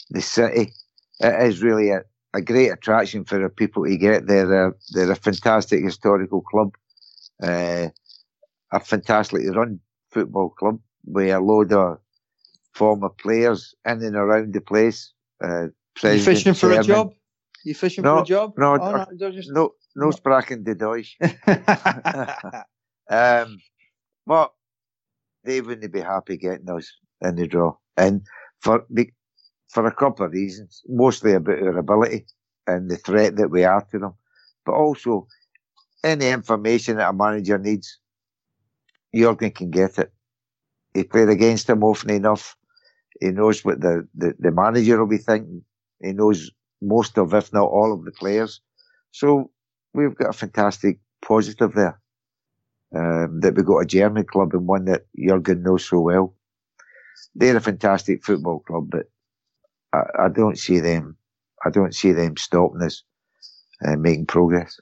the city, it is really a, a great attraction for the people to get there. They're, they're a fantastic historical club, uh, a fantastically run football club with a load of former players in and around the place. Uh, you fishing for a job? You fishing No, for a job? no, Oh, no. they're just- No, no sprachen de Deutsch. Um, but they wouldn't be happy getting us in the draw, and for the, for a couple of reasons, mostly about our ability and the threat that we are to them, but also any information that a manager needs, Jurgen can get it. He played against him often enough. He knows what the, the, the manager will be thinking. He knows most of, if not all of the players. So we've got a fantastic positive there um, that we got a German club and one that Jurgen knows so well. They're a fantastic football club, but I, I don't see them. I don't see them stopping us uh, making progress.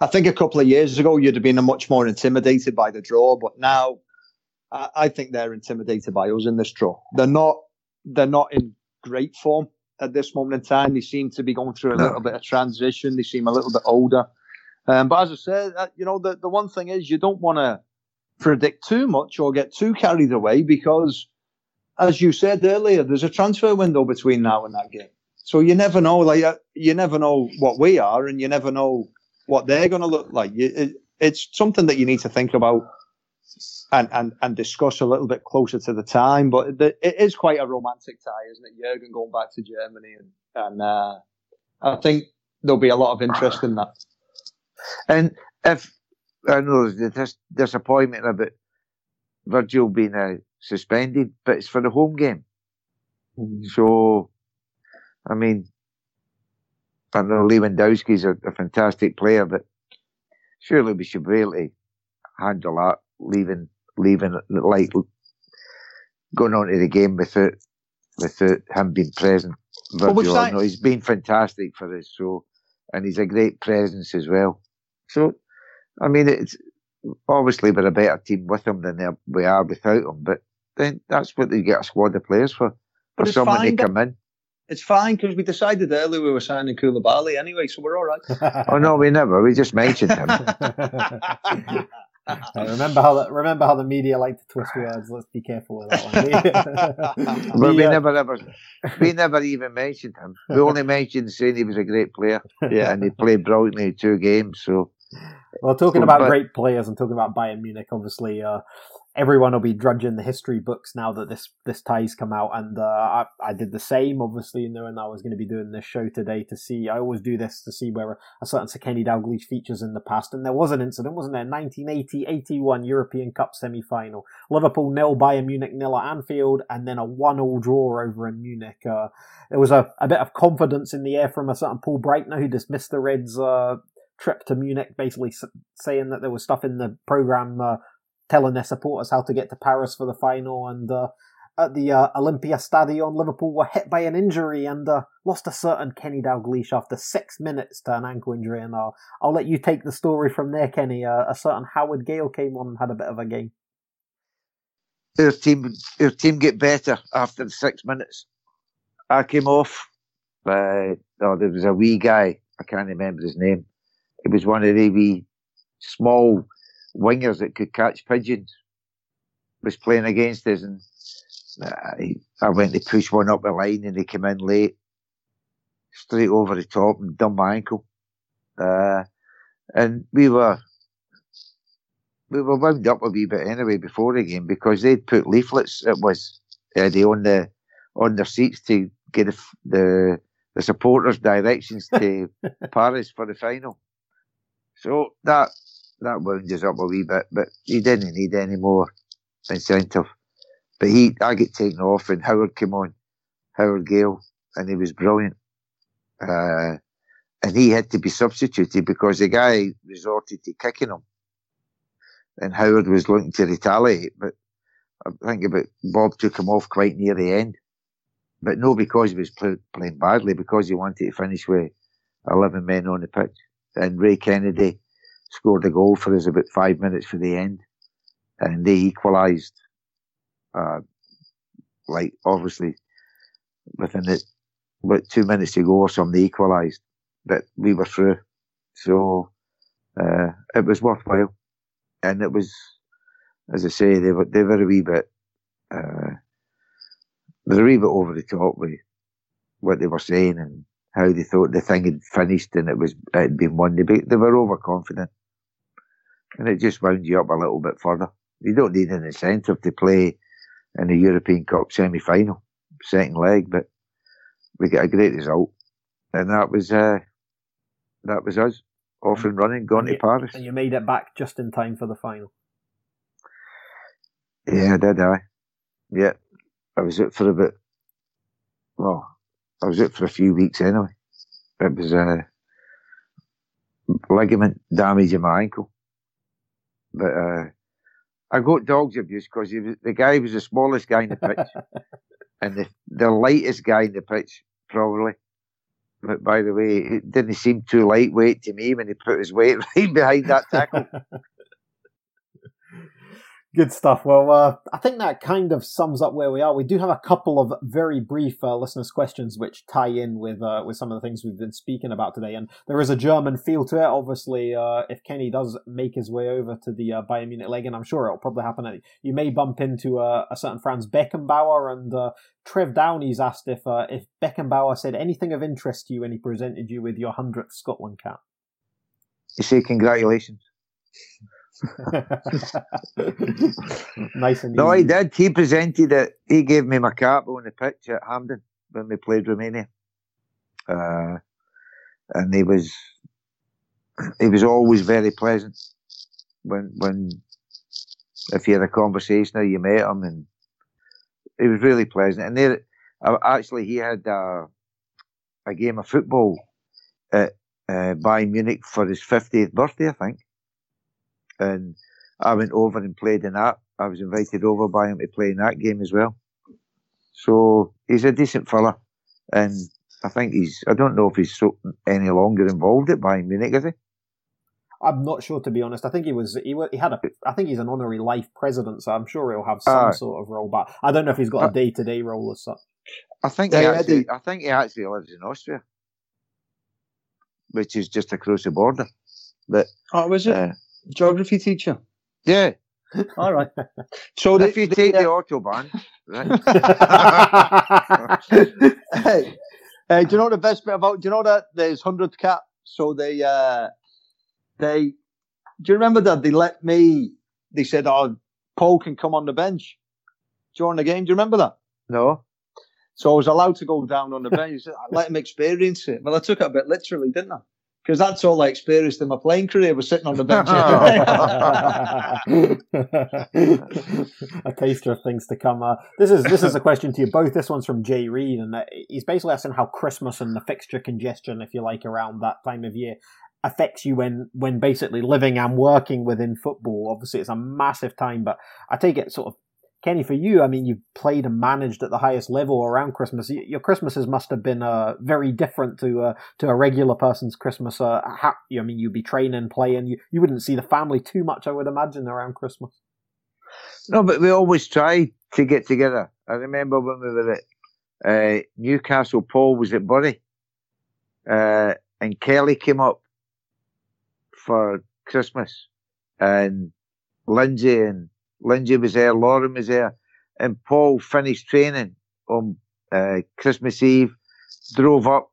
I think a couple of years ago you'd have been much more intimidated by the draw, but now I, I think they're intimidated by us in this draw. They're not. They're not in great form at this moment in time. They seem to be going through a No. little bit of transition. They seem a little bit older. Um, but as I said, uh, you know, the, the one thing is you don't want to predict too much or get too carried away because, as you said earlier, there's a transfer window between now and that game. So you never know, like uh, you never know what we are, and you never know what they're going to look like. It's something that you need to think about and, and, and discuss a little bit closer to the time. But it is quite a romantic tie, isn't it? Jurgen going back to Germany, and, and uh, I think there'll be a lot of interest in that. And if I know there's dis- disappointment about Virgil being uh, suspended, but it's for the home game. So, I mean, I know Lewandowski's a, a fantastic player, but surely we should be able to handle that, leaving, leaving like going on to the game without, without him being present. Virgil, signed- know he's been fantastic for us, so, and he's a great presence as well. So, I mean, it's obviously we're a better team with him than we are without him, but then that's what they get a squad of players for. But For someone fine, to come in. It's fine because we decided earlier we were signing Koulibaly anyway, so we're all right. Oh no, we never. We just mentioned him. Uh, remember how the, remember how the media like to twist words. Let's be careful with that one. But we The, uh, never ever, we never even mentioned him. We only mentioned saying he was a great player yeah. and he played brilliantly in two games. So Well, talking about but, great players and talking about Bayern Munich, obviously, uh, everyone will be drudging the history books now that this this tie's come out, and uh, I, I did the same. Obviously, knowing I was going to be doing this show today to see, I always do this to see where a certain Sir Kenny Dalglish features in the past, and there was an incident, wasn't there? 1980-81 European Cup semi-final, Liverpool nil, Bayern Munich nil at Anfield, and then a one-all draw over in Munich. Uh, there was a, a bit of confidence in the air from a certain Paul Breitner who dismissed the Reds. Uh, trip to Munich, basically saying that there was stuff in the program uh, telling their supporters how to get to Paris for the final. And uh, at the uh, Olympia Stadion, Liverpool were hit by an injury and uh, lost a certain Kenny Dalglish after six minutes to an ankle injury. And I'll, I'll let you take the story from there, Kenny. Uh, a certain Howard Gayle came on and had a bit of a game. Our team, our team get better after the six minutes. I came off. Uh, oh, there was a wee guy. I can't remember his name. It was one of the wee small wingers that could catch pigeons was playing against us, and I, I went to push one up the line, and he came in late, straight over the top, and done my ankle. Uh, and we were we were wound up a wee bit anyway before the game because they'd put leaflets. It was Eddie on the on their seats to get the the, the supporters directions to Paris for the final. So that that wound us up a wee bit, but he didn't need any more incentive. But he, I get taken off, and Howard came on, Howard Gayle, and he was brilliant. Uh, and he had to be substituted because the guy resorted to kicking him, and Howard was looking to retaliate. But I think about Bob took him off quite near the end, but no because he was play, playing badly, because he wanted to finish with eleven men on the pitch. And Ray Kennedy scored a goal for us about five minutes for the end, and they equalised. Uh, like obviously within it, about two minutes to go or something, they equalised, but we were through. So uh, it was worthwhile, and it was, as I say, they were they were a wee bit, uh, they were a wee bit over the top with what they were saying and how they thought the thing had finished and it was it had been won. They, they were overconfident and it just wound you up a little bit further. You don't need an incentive to play in the European Cup semi final, second leg, but we get a great result. And that was uh, that was us off and running, going to Paris. And you made it back just in time for the final. Yeah, did I? Yeah. I was out for a bit well, I was out for a few weeks anyway. It was a ligament damage in my ankle. But uh, I got dogs abuse because the guy was the smallest guy in the pitch and the, the lightest guy in the pitch, probably. But by the way, it didn't seem too lightweight to me when he put his weight right behind that tackle. Good stuff. Well, uh, I think that kind of sums up where we are. We do have a couple of very brief uh, listeners' questions which tie in with uh, with some of the things we've been speaking about today. And there is a German feel to it. Obviously, uh, if Kenny does make his way over to the uh, Bayern Munich leg, and I'm sure it'll probably happen, you may bump into uh, a certain Franz Beckenbauer. And Trev Downey's asked if if Beckenbauer said anything of interest to you when he presented you with your hundredth Scotland cap. You say congratulations. nice and No, he did. He presented it. He gave me my cap on the pitch at Hampden when we played Romania. Uh, and he was he was always very pleasant when when if you had a conversation or you met him and he was really pleasant. And there, uh, actually, he had a, a game of football at uh, Bayern Munich for his 50th birthday, I think and I went over and played in that. I was invited over by him to play in that game as well. So he's a decent fella, and I think he's. I don't know if he's so, any longer involved at Bayern Munich, is he? I'm not sure to be honest. I think he was. He, he had a. I think he's an honorary life president, so I'm sure he'll have some uh, sort of role. But I don't know if he's got a day to day role as such. I think he actually. I think he actually lives in Austria, which is just across the border. But oh, was it? Uh, geography teacher? Yeah. All right. So if you take the, the autobahn, right? hey, hey, do you know the best bit about? Do you know that there's hundred cap? So they uh, they Do you remember that they let me? They said, "Oh, Paul can come on the bench during the game." Do you remember that? No. So I was allowed to go down on the bench. I let him experience it. Well, I took it a bit literally, didn't I? Because that's all I experienced in my playing career was sitting on the bench. a taster of things to come. Uh, this is this is a question to you both. This one's from Jay Reed, and uh, he's basically asking how Christmas and the fixture congestion, if you like, around that time of year affects you when when basically living and working within football. Obviously, it's a massive time, but I take it sort of Kenny, for you, I mean, you've played and managed at the highest level around Christmas. Your Christmases must have been uh, very different to uh, to a regular person's Christmas. Uh, how, I mean, you'd be training, playing. You you wouldn't see the family too much, I would imagine, around Christmas. No, but we always try to get together. I remember when we were at uh, Newcastle. Paul was at Bury, uh, and Kelly came up for Christmas, and Lindsay and Lindsay was there, Lauren was there, and Paul finished training on uh, Christmas Eve, drove up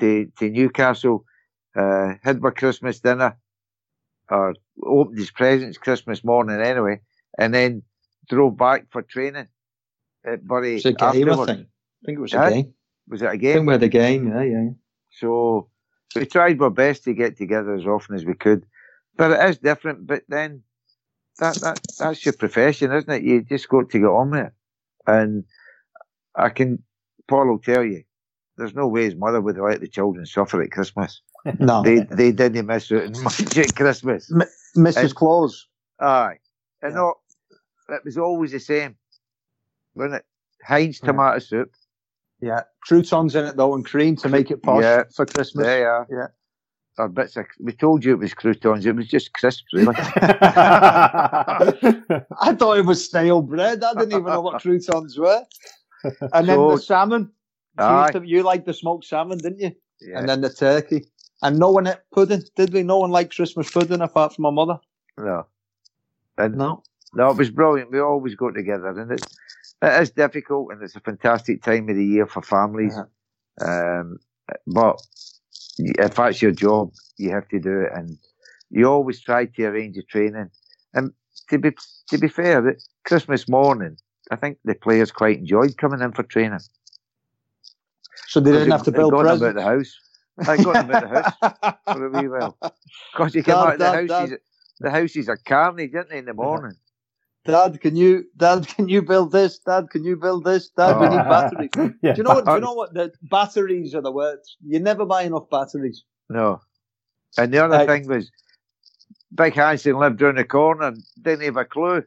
to, to Newcastle, uh, had my Christmas dinner, or opened his presents Christmas morning anyway, and then drove back for training at Bury. It's a game, I think. I think it was a game. Was it a game? think we had a game, yeah, yeah. So we tried our best to get together as often as we could, but it is different. But then that that that's your profession, isn't it? You just got to get on with it. And I can, Paul will tell you, there's no way his mother would let the children suffer at Christmas. No. They they didn't miss it much at Christmas. Mrs. And- Claus. Aye, and Yeah. no, it was always the same, wasn't it? Heinz Yeah. tomato soup. Yeah. Croutons in it though and cream to make it posh Yeah. for Christmas. You. Yeah. Or bits of, we told you it was croutons. It was just crisps, really. I thought it was stale bread. I didn't even know what croutons were. And then So- the salmon. You, Aye. you liked the smoked salmon, didn't you? yeah. And then the turkey. And no one ate pudding, did we? No one liked Christmas pudding apart from my mother. no. And No. No, it was brilliant. We always go together, and it's it is difficult, and it's a fantastic time of the year for families. Um, but if that's your job, you have to do it, and you always try to arrange the training. And to be to be fair, Christmas morning, I think the players quite enjoyed coming in for training. So they didn't have to build presents. out the house. I got them out the house for a wee while because you come out of the houses. The houses are carnage, aren't they, in the uh-huh. morning? Dad, can you, Dad, can you build this? Dad, can you build this? Dad, we need batteries. Do you know what? Do you know what? The batteries are the words. You never buy enough batteries. No. And the other Right. thing was, Big Hansen lived round the corner and didn't have a clue.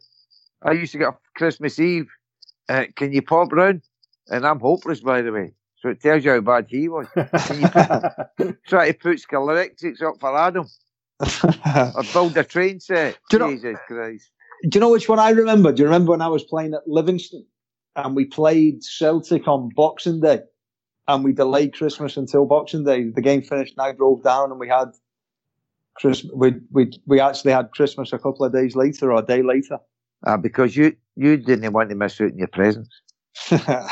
I used to get up Christmas Eve. Uh, can you pop round? And I'm hopeless, by the way. So it tells you how bad he was. You try to put electrics up for Adam or build a train set? Do you know- Jesus Christ. Do you know which one I remember? Do you remember when I was playing at Livingston and we played Celtic on Boxing Day and we delayed Christmas until Boxing Day? The game finished and I drove down and we had Christmas. We we we actually had Christmas a couple of days later or a day later. Uh, because you, you didn't want to miss out on your presents. yeah,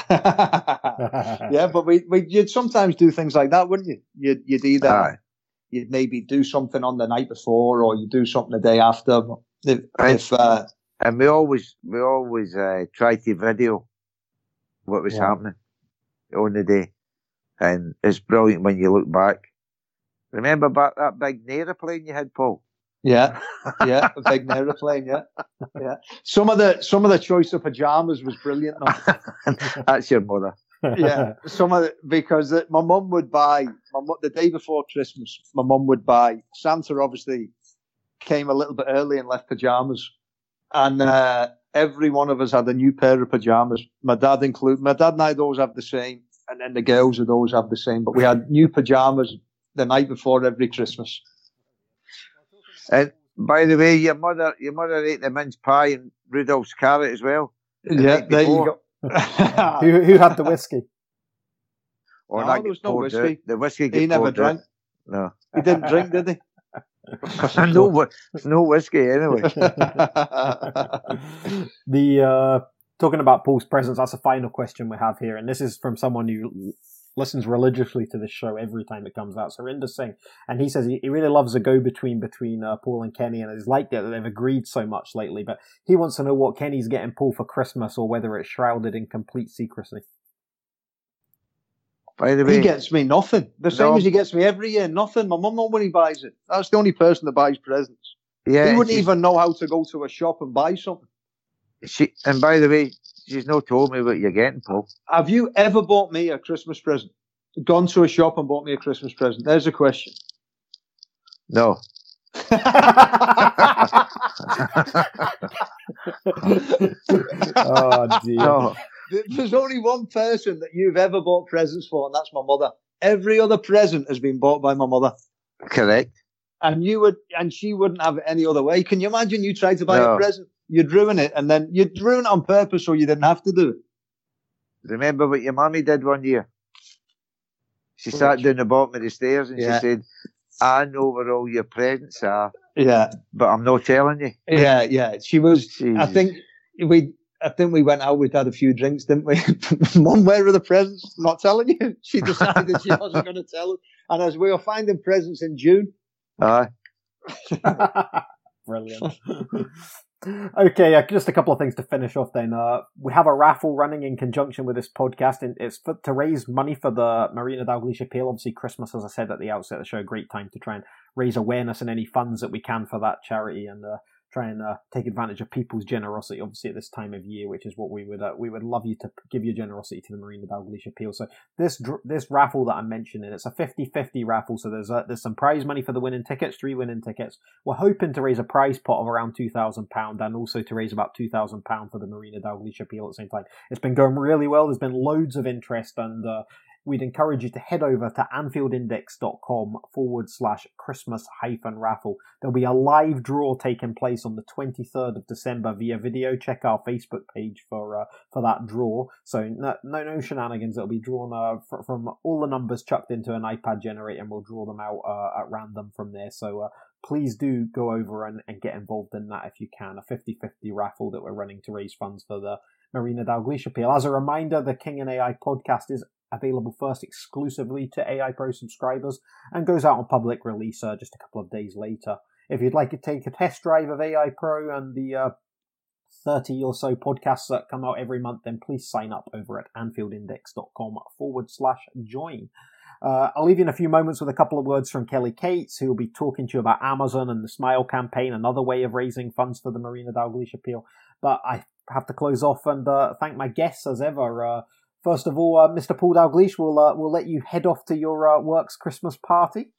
but we, we you'd sometimes do things like that, wouldn't you? You'd you'd either Aye. you'd maybe do something on the night before or you do something the day after. But If, if uh, And we always, we always uh, try to video what was Yeah. happening on the day. And it's brilliant when you look back. Remember back that big Nair plane you had, Paul? Yeah, yeah, a big aeroplane. Yeah, yeah. Some of the some of the choice of pajamas was brilliant. That's your mother. yeah, some of the, because it, my mum would buy my the day before Christmas. My mum would buy Santa. Obviously, came a little bit early and left pajamas, and uh, every one of us had a new pair of pajamas. My dad included. My dad and I'd always have the same, and then the girls would always have the same. But we had new pajamas the night before every Christmas. And by the way, your mother, your mother ate the mince pie and Rudolph's carrot as well. The yeah, there you go. who, who had the whiskey? Or No, there was no poured out. whiskey. The whiskey he never drank. out. No. He didn't drink, did he? no, no whiskey anyway. the uh, talking about Paul's presence, that's the final question we have here, and this is from someone who listens religiously to this show every time it comes out. Surinder Singh, and he says he, he really loves a go between between uh, Paul and Kenny, and he's liked it that they've agreed so much lately. But he wants to know what Kenny's getting Paul for Christmas, or whether it's shrouded in complete secrecy. By the way, He gets me nothing. The same No. as he gets me every year. Nothing. My mum not when he buys it. That's the only person that buys presents. yeah, he wouldn't even know how to go to a shop and buy something. She, and by the way, she's not told me what you're getting, Paul. Have you ever bought me a Christmas present? Gone to a shop and bought me a Christmas present? There's a question. No. oh dear. No. There's only one person that you've ever bought presents for, and that's my mother. Every other present has been bought by my mother. Correct. And you would, and she wouldn't have it any other way. Can you imagine you tried to buy No. a present? You'd ruin it, and then you'd ruin it on purpose so you didn't have to do it. Remember what your mummy did one year? She What? sat down the bottom of the stairs and Yeah. she said, I know where all your presents are, Yeah, but I'm not telling you. yeah, yeah. She was. I think we. I think we went out. We'd had a few drinks, didn't we? Mum, where are the presents? Not telling you. She decided that she wasn't going to tell us. And as we were finding presents in June, Aye. Brilliant. okay, uh, just a couple of things to finish off then. Uh, we have a raffle running in conjunction with this podcast, and it's for, to raise money for the Marina Dalglish Appeal. Obviously, Christmas, as I said at the outset of the show, a great time to try and raise awareness and any funds that we can for that charity and uh, try and uh, take advantage of people's generosity, obviously, at this time of year, which is what we would uh, we would love you to give your generosity to the Marina Dalglish Appeal. So this this raffle that I'm mentioning, it's a 50-50 raffle, so there's there's some prize money for the winning tickets, three winning tickets. We're hoping to raise a prize pot of around two thousand pound, and also to raise about two thousand pound for the Marina Dalglish Appeal at the same time. It's been going really well. There's been loads of interest, and uh, we'd encourage you to head over to AnfieldIndex.com forward slash Christmas hyphen raffle. There'll be a live draw taking place on the 23rd of December via video. Check our Facebook page for uh, for that draw. So no no, shenanigans. It'll be drawn uh, fr- from all the numbers chucked into an iPad generator, and we'll draw them out uh, at random from there. So. Uh, please do go over and, and get involved in that if you can. A 50 50 raffle that we're running to raise funds for the Marina Dalglish appeal. As a reminder, the King and AI podcast is available first exclusively to AI Pro subscribers and goes out on public release uh, just a couple of days later. If you'd like to take a test drive of AI Pro and the uh, 30 or so podcasts that come out every month, then please sign up over at AnfieldIndex.com forward slash join. Uh, I'll leave you in a few moments with a couple of words from Kelly Cates, who will be talking to you about Amazon and the Smile campaign, another way of raising funds for the Marina Dalglish appeal. But I have to close off and uh, thank my guests as ever. Uh, first of all, uh, Mr. Paul Dalglish, we'll, uh, we'll let you head off to your uh, work's Christmas party.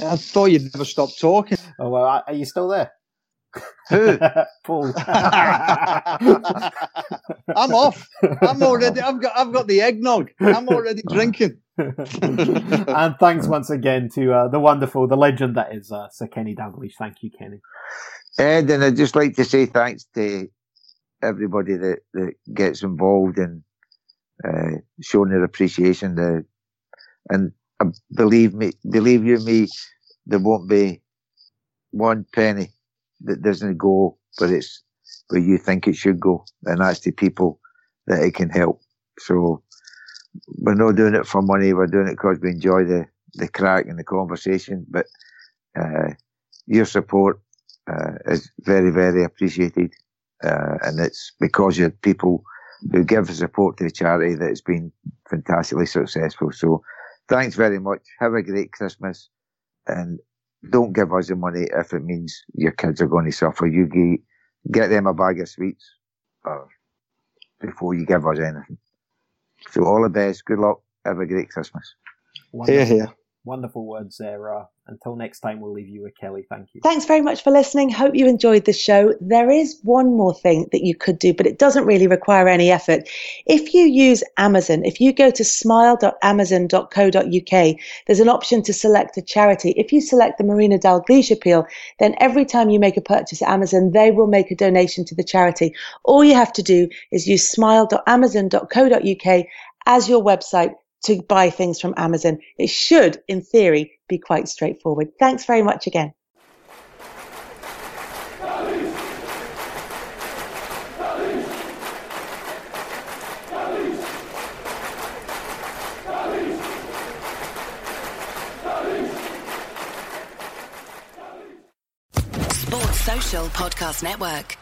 I thought you'd never stop talking. Oh, well, are you still there? Who? Paul. I'm off. I'm already. I've got. I've got the eggnog. I'm already drinking. and thanks once again to uh, the wonderful, the legend that is uh, Sir Kenny Dalglish. Thank you, Kenny. Ed, and I'd just like to say thanks to everybody that, that gets involved and uh, showing their appreciation. The, and uh, believe me, believe you me, there won't be one penny that doesn't go where it's where you think it should go, and that's to people that it can help. So we're not doing it for money. We're doing it because we enjoy the the crack and the conversation. But uh, your support uh, is very, very appreciated. Uh, and it's because you're people who give support to the charity that it's been fantastically successful. So thanks very much. Have a great Christmas and don't give us the money if it means your kids are going to suffer. You get, get them a bag of sweets uh, before you give us anything. So all the best. Good luck. Have a great Christmas. Here, here. Wonderful words. Uh, until next time, we'll leave you with Kelly. Thank you. Thanks very much for listening. Hope you enjoyed the show. There is one more thing that you could do, but it doesn't really require any effort. If you use Amazon, if you go to smile.amazon.co.uk, there's an option to select a charity. If you select the Marina Dalglish appeal, then every time you make a purchase at Amazon, they will make a donation to the charity. All you have to do is use smile.amazon.co.uk as your website to buy things from Amazon. It should, in theory, be quite straightforward. Thanks very much again. Sports Social Podcast Network.